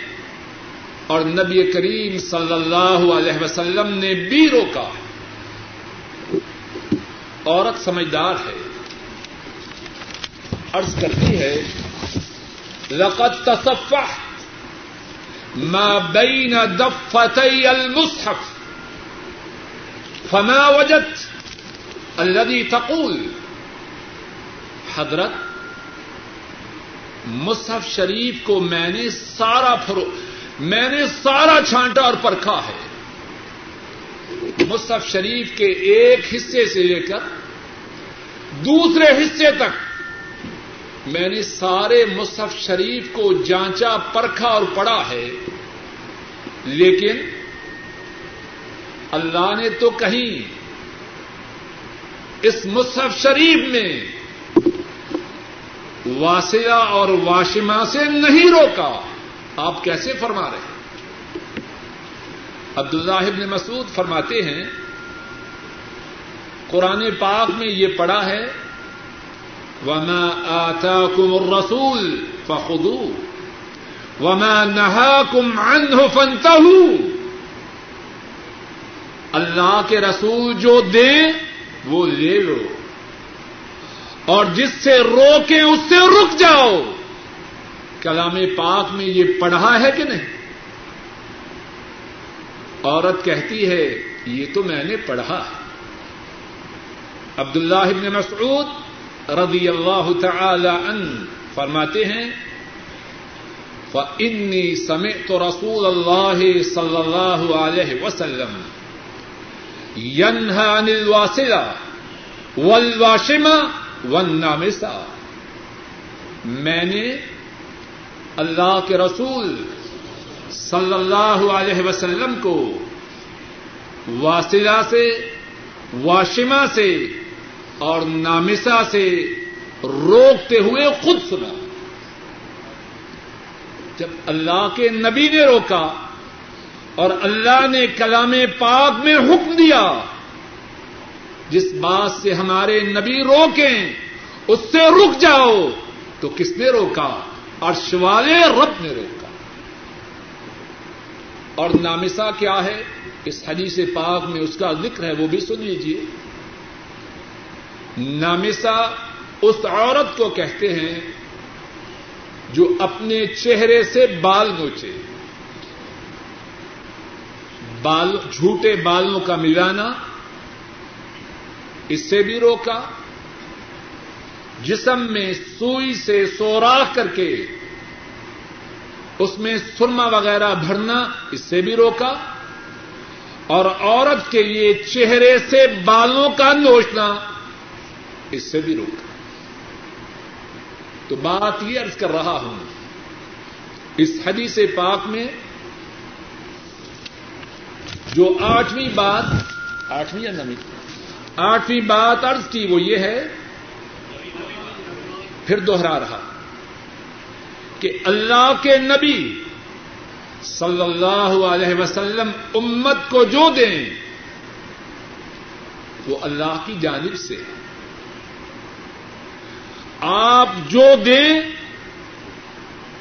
اور نبی کریم صلی اللہ علیہ وسلم نے بھی روکا ہے۔ عورت سمجھدار ہے، عرض کرتی ہے لقد تصفح ما بین دفتي المصحف. فما وجدت الذي تقول حضرت مصحف شریف کو میں نے سارا فرو میں نے سارا چھانٹا اور پرکھا ہے۔ مصحف شریف کے ایک حصے سے لے کر دوسرے حصے تک میں نے سارے مصحف شریف کو جانچا، پرکھا اور پڑھا ہے۔ لیکن اللہ نے تو کہیں اس مصحف شریف میں واسیہ اور واشما سے نہیں روکا۔ آپ کیسے فرما رہے ہیں؟ عبد اللہ مسعود فرماتے ہیں، قرآن پاک میں یہ پڑھا ہے وما آتاكم الرسول فخذوه وما نهاكم عنه فانتهوا اللہ کے رسول جو دیں وہ لے لو۔ اور جس سے روکیں اس سے رک جاؤ۔ کلام پاک میں یہ پڑھا ہے کہ نہیں؟ عورت کہتی ہے، یہ تو میں نے پڑھا۔ ہے عبد اللہ مسعود رضی اللہ تعالی ان فرماتے ہیں فنی سمعت رسول اللہ صلی اللہ علیہ وسلم ينهى عن الواصلة والواشمة والنامسة میں نے اللہ کے رسول صلی اللہ علیہ وسلم کو واصلہ سے، واشمہ سے اور نامسا سے روکتے ہوئے خود سنا۔ جب اللہ کے نبی نے روکا اور اللہ نے کلام پاک میں حکم دیا، جس بات سے ہمارے نبی روکیں، اس سے رک جاؤ، تو کس نے روکا؟ اور شوالے رب نے روکا۔ اور نامسا کیا ہے؟ اس حدیث پاک میں اس کا ذکر ہے، وہ بھی سن لیجیے نامسا اس عورت کو کہتے ہیں جو اپنے چہرے سے بال نوچے بال، جھوٹے بالوں کا ملانا، اس سے بھی روکا، جسم میں سوئی سے سوراخ کر کے اس میں سرما وغیرہ بھرنا، اس سے بھی روکا۔ اور عورت کے لیے چہرے سے بالوں کا نوچنا۔ اس سے بھی روکا تو بات یہ عرض کر رہا ہوں، اس حدیث پاک میں جو آٹھویں بات، آٹھویں یا نویں؟ آٹھویں بات عرض کی وہ یہ ہے، پھر دوہرا رہا، کہ اللہ کے نبی صلی اللہ علیہ وسلم امت کو جو دیں، وہ اللہ کی جانب سے ہے آپ جو دیں،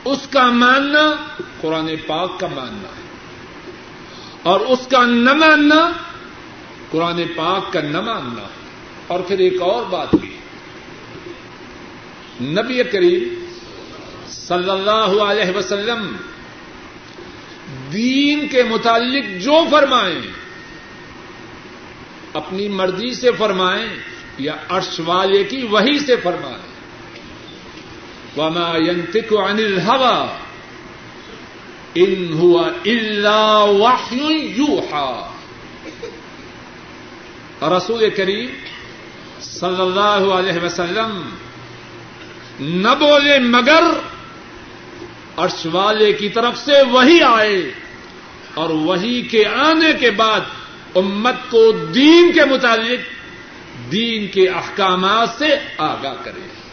اس کا ماننا قرآن پاک کا ماننا ہے۔ اور اس کا نہ ماننا قرآن پاک کا نہ ماننا ہے۔ اور پھر ایک اور بات بھی نبی کریم صلی اللہ علیہ وسلم دین کے متعلق جو فرمائیں، اپنی مرضی سے فرمائیں یا عرش والے کی وہی سے فرمائیں۔ وما ينطق عن الهوى ان هو الا وحي يوحى رسول کریم صلی اللہ علیہ وسلم نہ بولے مگر عرش والے کی طرف سے وہی آئے اور وہی کے آنے کے بعد امت کو دین کے متعلق دین کے احکامات سے آگاہ کرے۔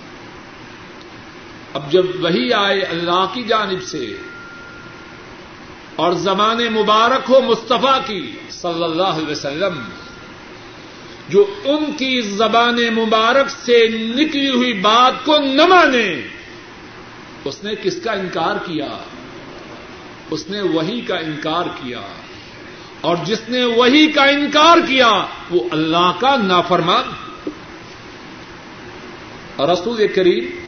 اب جب وہی آئے اللہ کی جانب سے اور زمان مبارک ہو مصطفیٰ کی صلی اللہ علیہ وسلم، جو ان کی زبان مبارک سے نکلی ہوئی بات کو نہ مانے، اس نے کس کا انکار کیا؟ اس نے وہی کا انکار کیا۔ اور جس نے وہی کا انکار کیا، وہ اللہ کا نافرمان۔ رسول کریم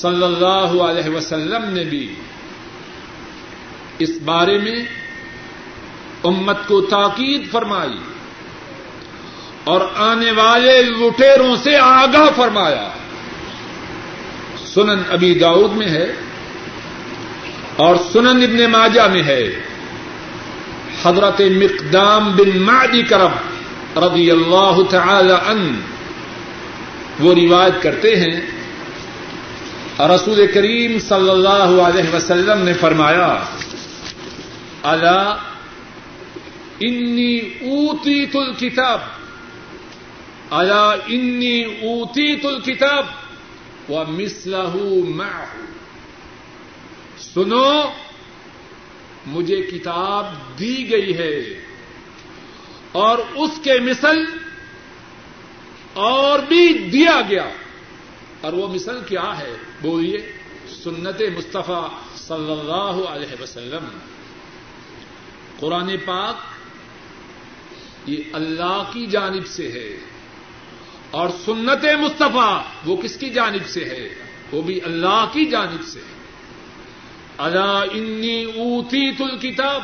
صلی اللہ علیہ وسلم نے بھی اس بارے میں امت کو تاکید فرمائی اور آنے والے لٹیروں سے آگاہ فرمایا۔ سنن ابی داؤد میں ہے اور سنن ابن ماجہ میں ہے۔ حضرت مقدام بن معدی کرب رضی اللہ تعالی ان وہ روایت کرتے ہیں رسول کریم صلی اللہ علیہ وسلم نے فرمایا اللہ انی اوتی تل کتاب اللہ انی اوتی تل کتاب و مسلح سنو، مجھے کتاب دی گئی ہے اور اس کے مثل اور بھی دیا گیا۔ اور وہ مثل کیا ہے؟ بولیے، سنت مصطفیٰ صلی اللہ علیہ وسلم۔ قرآن پاک یہ اللہ کی جانب سے ہے اور سنت مصطفیٰ وہ کس کی جانب سے ہے؟ وہ بھی اللہ کی جانب سے ہے۔ اللہ انی اوتی تل کتاب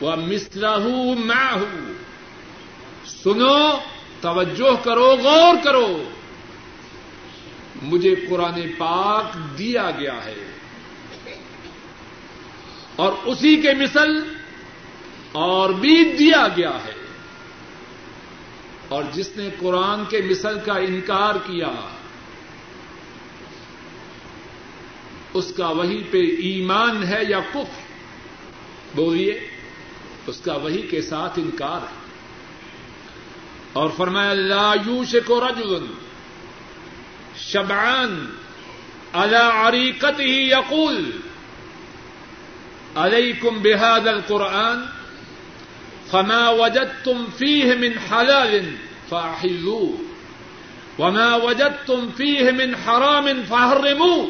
وہ مسلح میں سنو، توجہ کرو، غور کرو۔ مجھے قرآن پاک دیا گیا ہے۔ اور اسی کے مثل اور بھی دیا گیا ہے۔ اور جس نے قرآن کے مثل کا انکار کیا، اس کا وہی پہ ایمان ہے یا کف بولیے، اس کا وہی کے ساتھ انکار ہے۔ اور فرمایا، لا یوش کو رجل شبعان على عريقته يقول، عليكم بهذا القرآن فما وجدتم فيه من حلال فأحلوه، وما وجدتم فيه من حرام فحرموه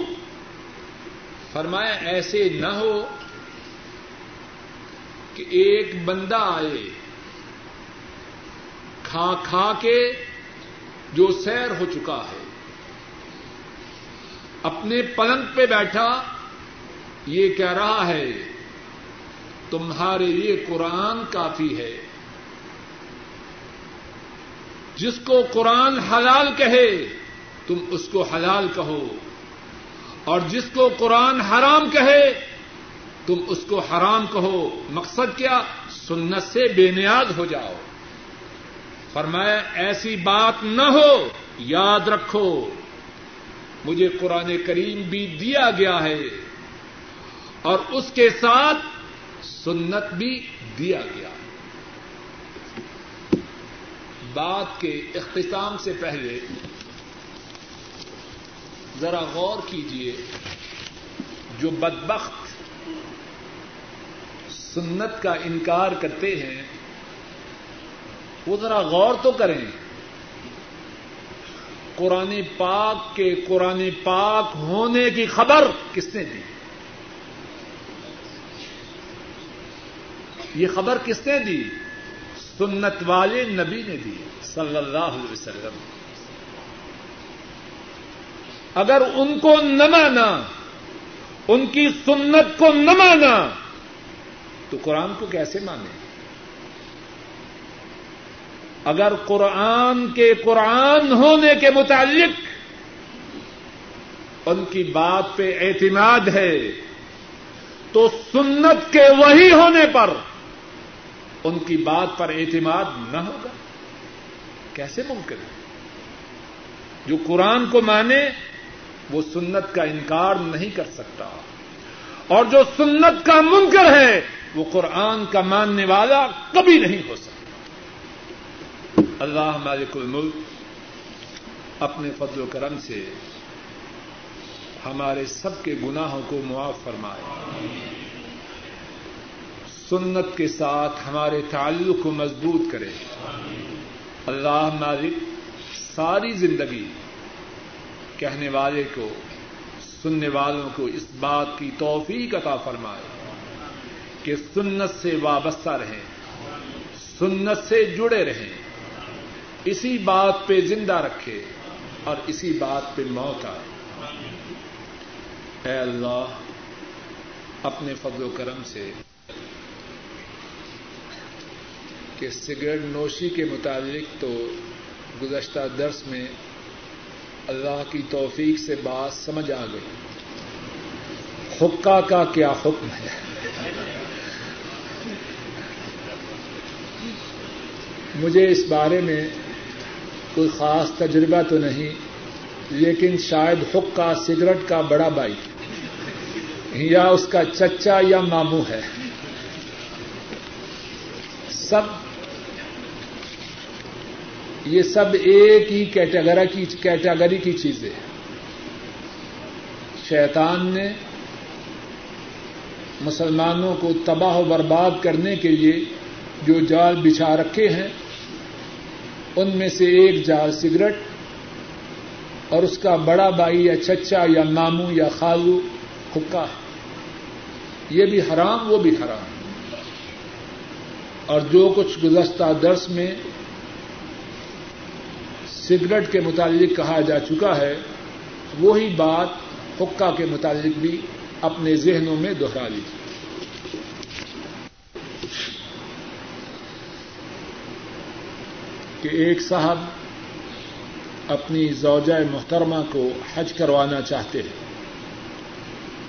فرمایا، ایسے نہ ہو کہ ایک بندہ آئے، کھا کھا کے جو سیر ہو چکا ہے۔ اپنے پلنگ پہ بیٹھا، یہ کہہ رہا ہے، تمہارے لیے قرآن کافی ہے۔ جس کو قرآن حلال کہے، تم اس کو حلال کہو۔ اور جس کو قرآن حرام کہے، تم اس کو حرام کہو۔ مقصد کیا؟ سنت سے بے نیاز ہو جاؤ۔ فرمایا، ایسی بات نہ ہو، یاد رکھو۔ مجھے قرآن کریم بھی دیا گیا ہے اور اس کے ساتھ سنت بھی دیا گیا ہے۔ بات کے اختتام سے پہلے ذرا غور کیجیے جو بدبخت سنت کا انکار کرتے ہیں، وہ ذرا غور تو کریں۔ قرآن پاک کے قرآن پاک ہونے کی خبر کس نے دی؟ یہ خبر کس نے دی؟ سنت والے نبی نے دی، صلی اللہ علیہ وسلم۔ اگر ان کو نہ مانا، ان کی سنت کو نہ مانا، تو قرآن کو کیسے مانے؟ اگر قرآن کے قرآن ہونے کے متعلق ان کی بات پہ اعتماد ہے، تو سنت کے وہی ہونے پر ان کی بات پر اعتماد نہ ہوگا۔ کیسے ممکن ہے؟ جو قرآن کو مانے، وہ سنت کا انکار نہیں کر سکتا۔ اور جو سنت کا منکر ہے، وہ قرآن کا ماننے والا کبھی نہیں ہو سکتا۔ اللہ مالک الملک، اپنے فضل و کرم سے ہمارے سب کے گناہوں کو معاف فرمائے۔ سنت کے ساتھ ہمارے تعلق کو مضبوط کرے۔ اللہ مالک ساری زندگی کہنے والے کو، سننے والوں کو اس بات کی توفیق عطا فرمائے کہ سنت سے وابستہ رہیں، سنت سے جڑے رہیں۔ اسی بات پہ زندہ رکھے اور اسی بات پہ موت آئے۔ اے اللہ، اپنے فضل و کرم سے کہ سگریٹ نوشی کے متعلق تو گزشتہ درس میں اللہ کی توفیق سے بات سمجھ آ گئی۔ حکا کا کیا حکم ہے؟ مجھے اس بارے میں کوئی خاص تجربہ تو نہیں، لیکن شاید حکا سگریٹ کا بڑا بھائی یا اس کا چچا یا ماموں ہے۔ سب، یہ سب ایک ہی کیٹیگری کی کیٹیگری کی چیزیں شیطان نے مسلمانوں کو تباہ و برباد کرنے کے لیے جو جال بچھا رکھے ہیں ان میں سے ایک جال سگریٹ اور اس کا بڑا بھائی یا چچا یا ماموں یا خالو حکا یہ بھی حرام، وہ بھی حرام۔ اور جو کچھ گزشتہ درس میں سگریٹ کے متعلق کہا جا چکا ہے، وہی بات حکا کے متعلق بھی اپنے ذہنوں میں دوہرا لیجیے کہ ایک صاحب اپنی زوجہ محترمہ کو حج کروانا چاہتے ہیں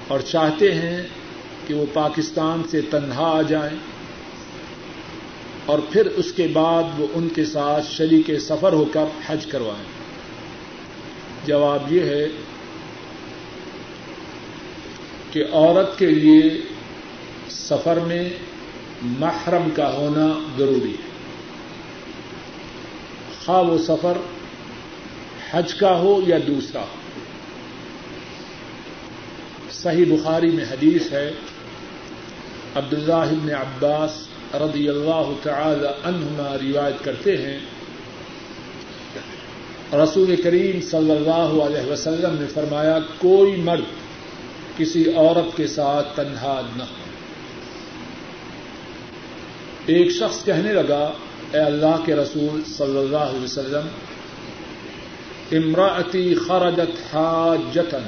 اور چاہتے ہیں کہ وہ پاکستان سے تنہا آ جائیں اور پھر اس کے بعد وہ ان کے ساتھ شریک سفر ہو کر حج کروائیں۔ جواب یہ ہے کہ عورت کے لیے سفر میں محرم کا ہونا ضروری ہے۔ خواہ وہ سفر حج کا ہو یا دوسرا ہو؟ صحیح بخاری میں حدیث ہے، عبداللہ ابن عباس رضی اللہ تعالی عنہما روایت کرتے ہیں۔ رسول کریم صلی اللہ علیہ وسلم نے فرمایا، کوئی مرد کسی عورت کے ساتھ تنہا نہ ہو۔ ایک شخص کہنے لگا اے اللہ کے رسول صلی اللہ علیہ وسلم امراطی خرجت حاجتن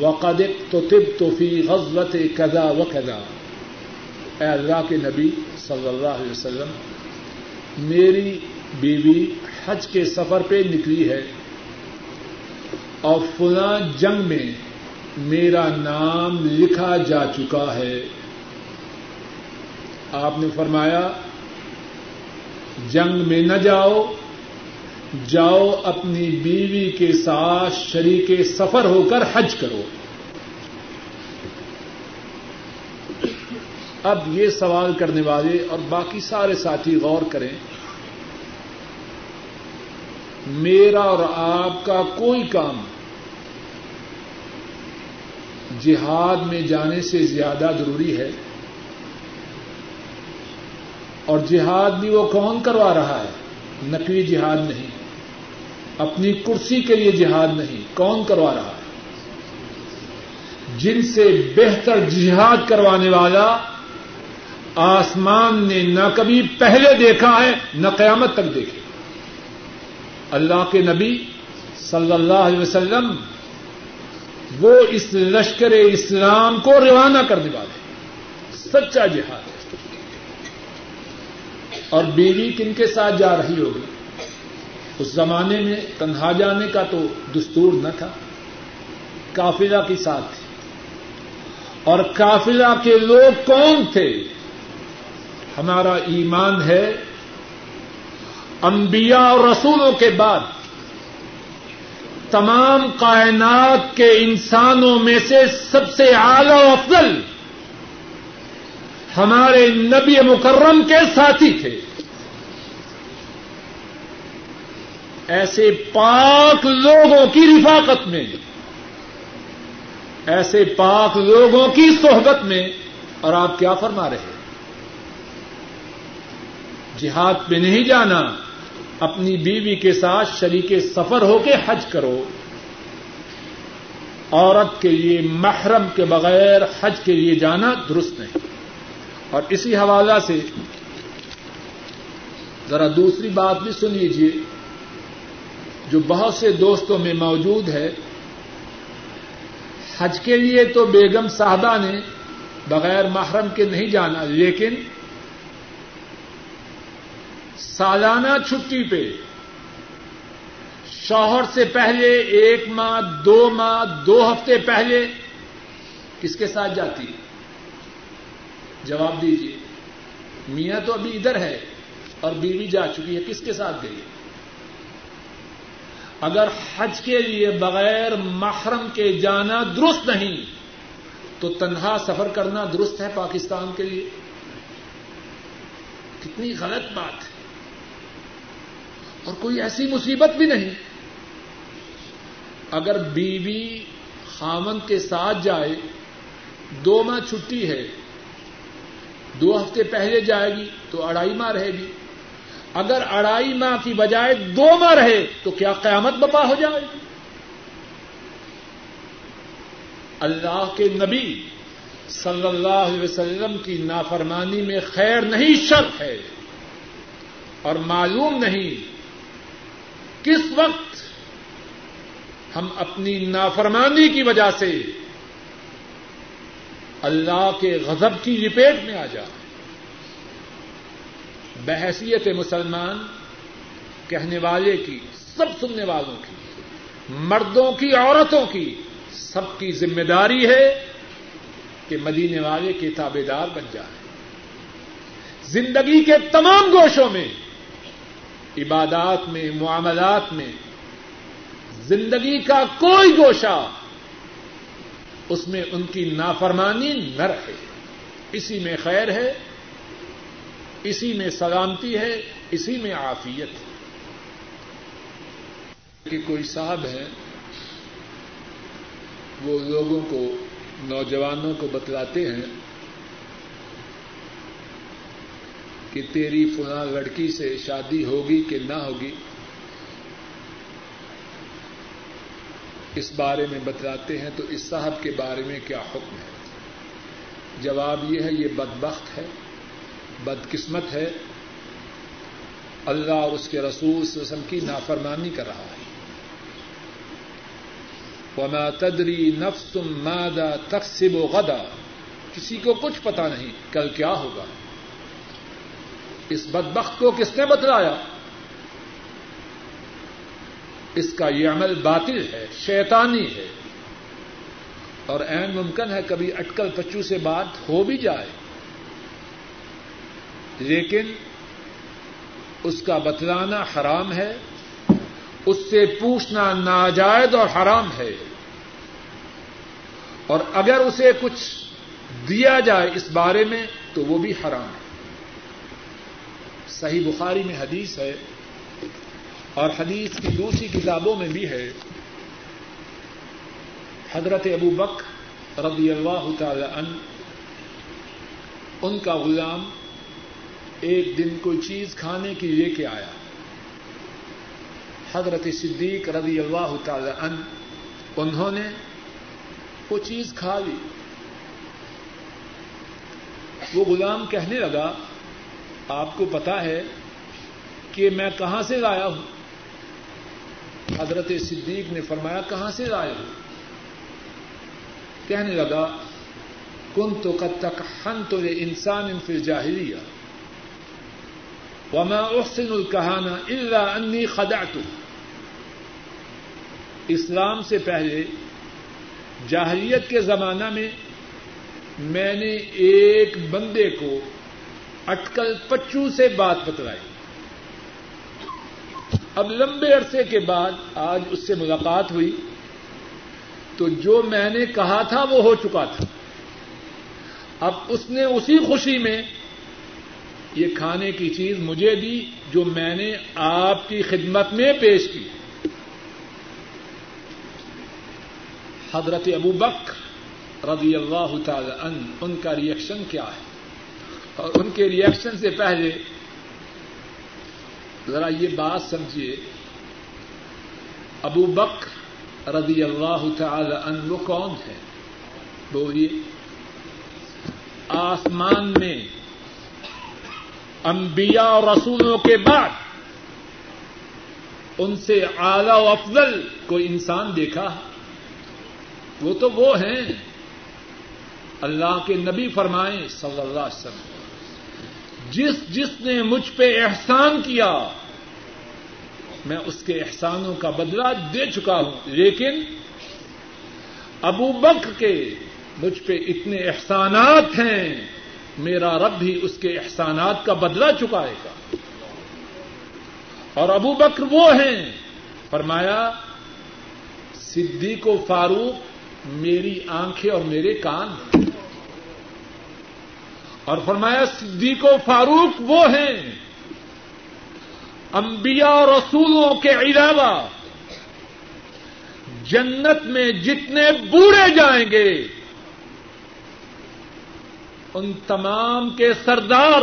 وقد تو طب تو فی غزوت کدا و کدا اے اللہ کے نبی صلی اللہ علیہ وسلم، میری بیوی حج کے سفر پہ نکلی ہے اور فلاں جنگ میں میرا نام لکھا جا چکا ہے۔ آپ نے فرمایا جنگ میں نہ جاؤ جاؤ اپنی بیوی کے ساتھ شریک سفر ہو کر حج کرو۔ اب یہ سوال کرنے والے اور باقی سارے ساتھی غور کریں۔ میرا اور آپ کا کوئی کام جہاد میں جانے سے زیادہ ضروری ہے؟ اور جہاد بھی وہ کون کروا رہا ہے؟ نقوی جہاد نہیں۔ اپنی کرسی کے لیے جہاد نہیں، کون کروا رہا ہے؟ جن سے بہتر جہاد کروانے والا آسمان نے نہ کبھی پہلے دیکھا ہے، نہ قیامت تک دیکھے۔ اللہ کے نبی صلی اللہ علیہ وسلم وہ اس لشکر اسلام کو روانہ کرنے والے۔ سچا جہاد ہے۔ اور بیوی کن کے ساتھ جا رہی ہوگی؟ اس زمانے میں تنہا جانے کا تو دستور نہ تھا۔ کافلا کے ساتھ تھی۔ اور کافلا کے لوگ کون تھے؟ ہمارا ایمان ہے انبیاء اور رسولوں کے بعد۔ تمام کائنات کے انسانوں میں سے سب سے اعلی و افضل۔ ہمارے نبی مکرم کے ساتھی تھے۔ ایسے پاک لوگوں کی رفاقت میں، ایسے پاک لوگوں کی صحبت میں، اور آپ کیا فرما رہے جہاد پہ نہیں جانا، اپنی بیوی کے ساتھ شریک سفر ہو کے حج کرو۔ عورت کے لیے محرم کے بغیر حج کے لیے جانا درست نہیں۔ اور اسی حوالہ سے ذرا دوسری بات بھی سن لیجیے جو بہت سے دوستوں میں موجود ہے۔ حج کے لیے تو بیگم صاحبہ نے بغیر محرم کے نہیں جانا، لیکن سالانہ چھٹی پہ، شوہر سے پہلے ایک ماہ، دو ماہ، دو ہفتے پہلے کس کے ساتھ جاتی؟ ہے جواب دیجیے میاں تو ابھی ادھر ہے اور بیوی جا چکی ہے، کس کے ساتھ گئی اگر حج کے لیے بغیر محرم کے جانا درست نہیں، تو تنہا سفر کرنا درست ہے پاکستان کے لیے؟ کتنی غلط بات ہے۔ اور کوئی ایسی مصیبت بھی نہیں۔ اگر بیوی خامن کے ساتھ جائے، دو ماہ چھٹی ہے دو ہفتے پہلے جائے گی تو اڑائی ماہ رہے گی۔ اگر اڑائی ماہ کی بجائے دو ماہ رہے تو کیا قیامت بپا ہو جائے گی؟ اللہ کے نبی صلی اللہ علیہ وسلم کی نافرمانی میں خیر نہیں، شر ہے۔ اور معلوم نہیں کس وقت ہم اپنی نافرمانی کی وجہ سے اللہ کے غضب کی لپیٹ میں آ جائیں بحثیت مسلمان، کہنے والے کی، سب سننے والوں کی، مردوں کی، عورتوں کی سب کی ذمہ داری ہے کہ مدینے والے کے تابے دار بن جائیں۔ زندگی کے تمام گوشوں میں، عبادات میں، معاملات میں، زندگی کا کوئی گوشہ اس میں ان کی نافرمانی نہ رہے اسی میں خیر ہے، اسی میں سلامتی ہے، اسی میں عافیت ہے۔ کہ کوئی صاحب ہے، وہ لوگوں کو، نوجوانوں کو بتلاتے ہیں کہ تیری فلاں لڑکی سے شادی ہوگی کہ نہ ہوگی۔ اس بارے میں بتلاتے ہیں تو اس صاحب کے بارے میں کیا حکم ہے؟ جواب یہ ہے، یہ بدبخت ہے، بدقسمت ہے۔ اللہ اور اس کے رسول وسلم کی نافرمانی کر رہا ہے۔ وما تدری نفس مادہ تقسیم و غدا۔ کسی کو کچھ پتا نہیں کل کیا ہوگا۔ اس بدبخت کو کس نے بتلایا؟ اس کا یہ عمل باطل ہے، شیطانی ہے۔ اور این ممکن ہے کبھی اٹکل پچو سے بات ہو بھی جائے۔ لیکن اس کا بتلانا حرام ہے، اس سے پوچھنا ناجائز اور حرام ہے۔ اور اگر اسے کچھ دیا جائے اس بارے میں تو وہ بھی حرام ہے۔ صحیح بخاری میں حدیث ہے اور حدیث کی دوسری کتابوں میں بھی ہے۔ حضرت ابو بک رضی اللہ تعالی ان ان کا غلام ایک دن کوئی چیز کھانے کی لے کے آیا۔ حضرت صدیق رضی اللہ تعالی ان انہوں نے وہ چیز کھا لی۔ وہ غلام کہنے لگا، آپ کو پتا ہے کہ میں کہاں سے لایا ہوں؟ حضرت صدیق نے فرمایا، کہاں سے لایا ہوں کہنے لگا کن تو کب تک ہن تو یہ انسان ان فل جاہری وما احسن الکہانا اللہ انی خدعت اسلام سے پہلے جاہلیت کے زمانہ میں میں نے ایک بندے کو اٹکل پچو سے بات بتلائی۔ اب لمبے عرصے کے بعد آج اس سے ملاقات ہوئی تو جو میں نے کہا تھا وہ ہو چکا تھا۔ اب اس نے اسی خوشی میں یہ کھانے کی چیز مجھے دی جو میں نے آپ کی خدمت میں پیش کی۔ حضرت ابو بک رضی اللہ تعالی ان ان کا ریئیکشن کیا ہے؟ اور ان کے ریئیکشن سے پہلے ذرا یہ بات سمجھیے۔ ابو بک رضی اللہ تعالی ان وہ کون ہے؟ بولیے۔ آسمان میں انبیاء اور رسولوں کے بعد ان سے اعلی و افضل کوئی انسان دیکھا؟ وہ تو وہ ہیں۔ اللہ کے نبی فرمائیں صلی اللہ علیہ وسلم۔ جس جس نے مجھ پہ احسان کیا، میں اس کے احسانوں کا بدلہ دے چکا ہوں۔ لیکن ابو بک کے مجھ پہ اتنے احسانات ہیں، میرا رب بھی اس کے احسانات کا بدلہ چکائے گا۔ اور ابو بکر وہ ہیں، فرمایا، صدیق و فاروق میری آنکھیں اور میرے کان ہیں۔ اور فرمایا، صدیق و فاروق وہ ہیں انبیاء اور رسولوں کے علاوہ جنت میں جتنے بوڑھے جائیں گے، ان تمام کے سردار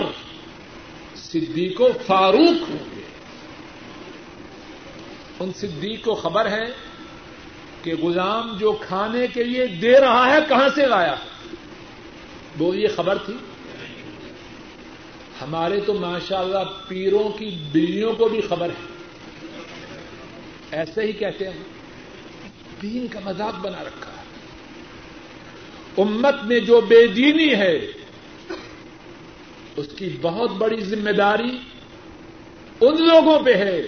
صدیق و فاروق ہوں گے۔ ان صدیق کو خبر ہے کہ غلام جو کھانے کے لیے دے رہا ہے، کہاں سے لایا؟ وہ یہ خبر تھی۔ ہمارے تو ماشاء اللہ پیروں کی بلیوں کو بھی خبر ہے۔ ایسے ہی کہتے ہیں۔ دین کا مذاق بنا رکھا ہے۔ امت میں جو بے دینی ہے، اس کی بہت بڑی ذمہ داری ان لوگوں پہ ہے۔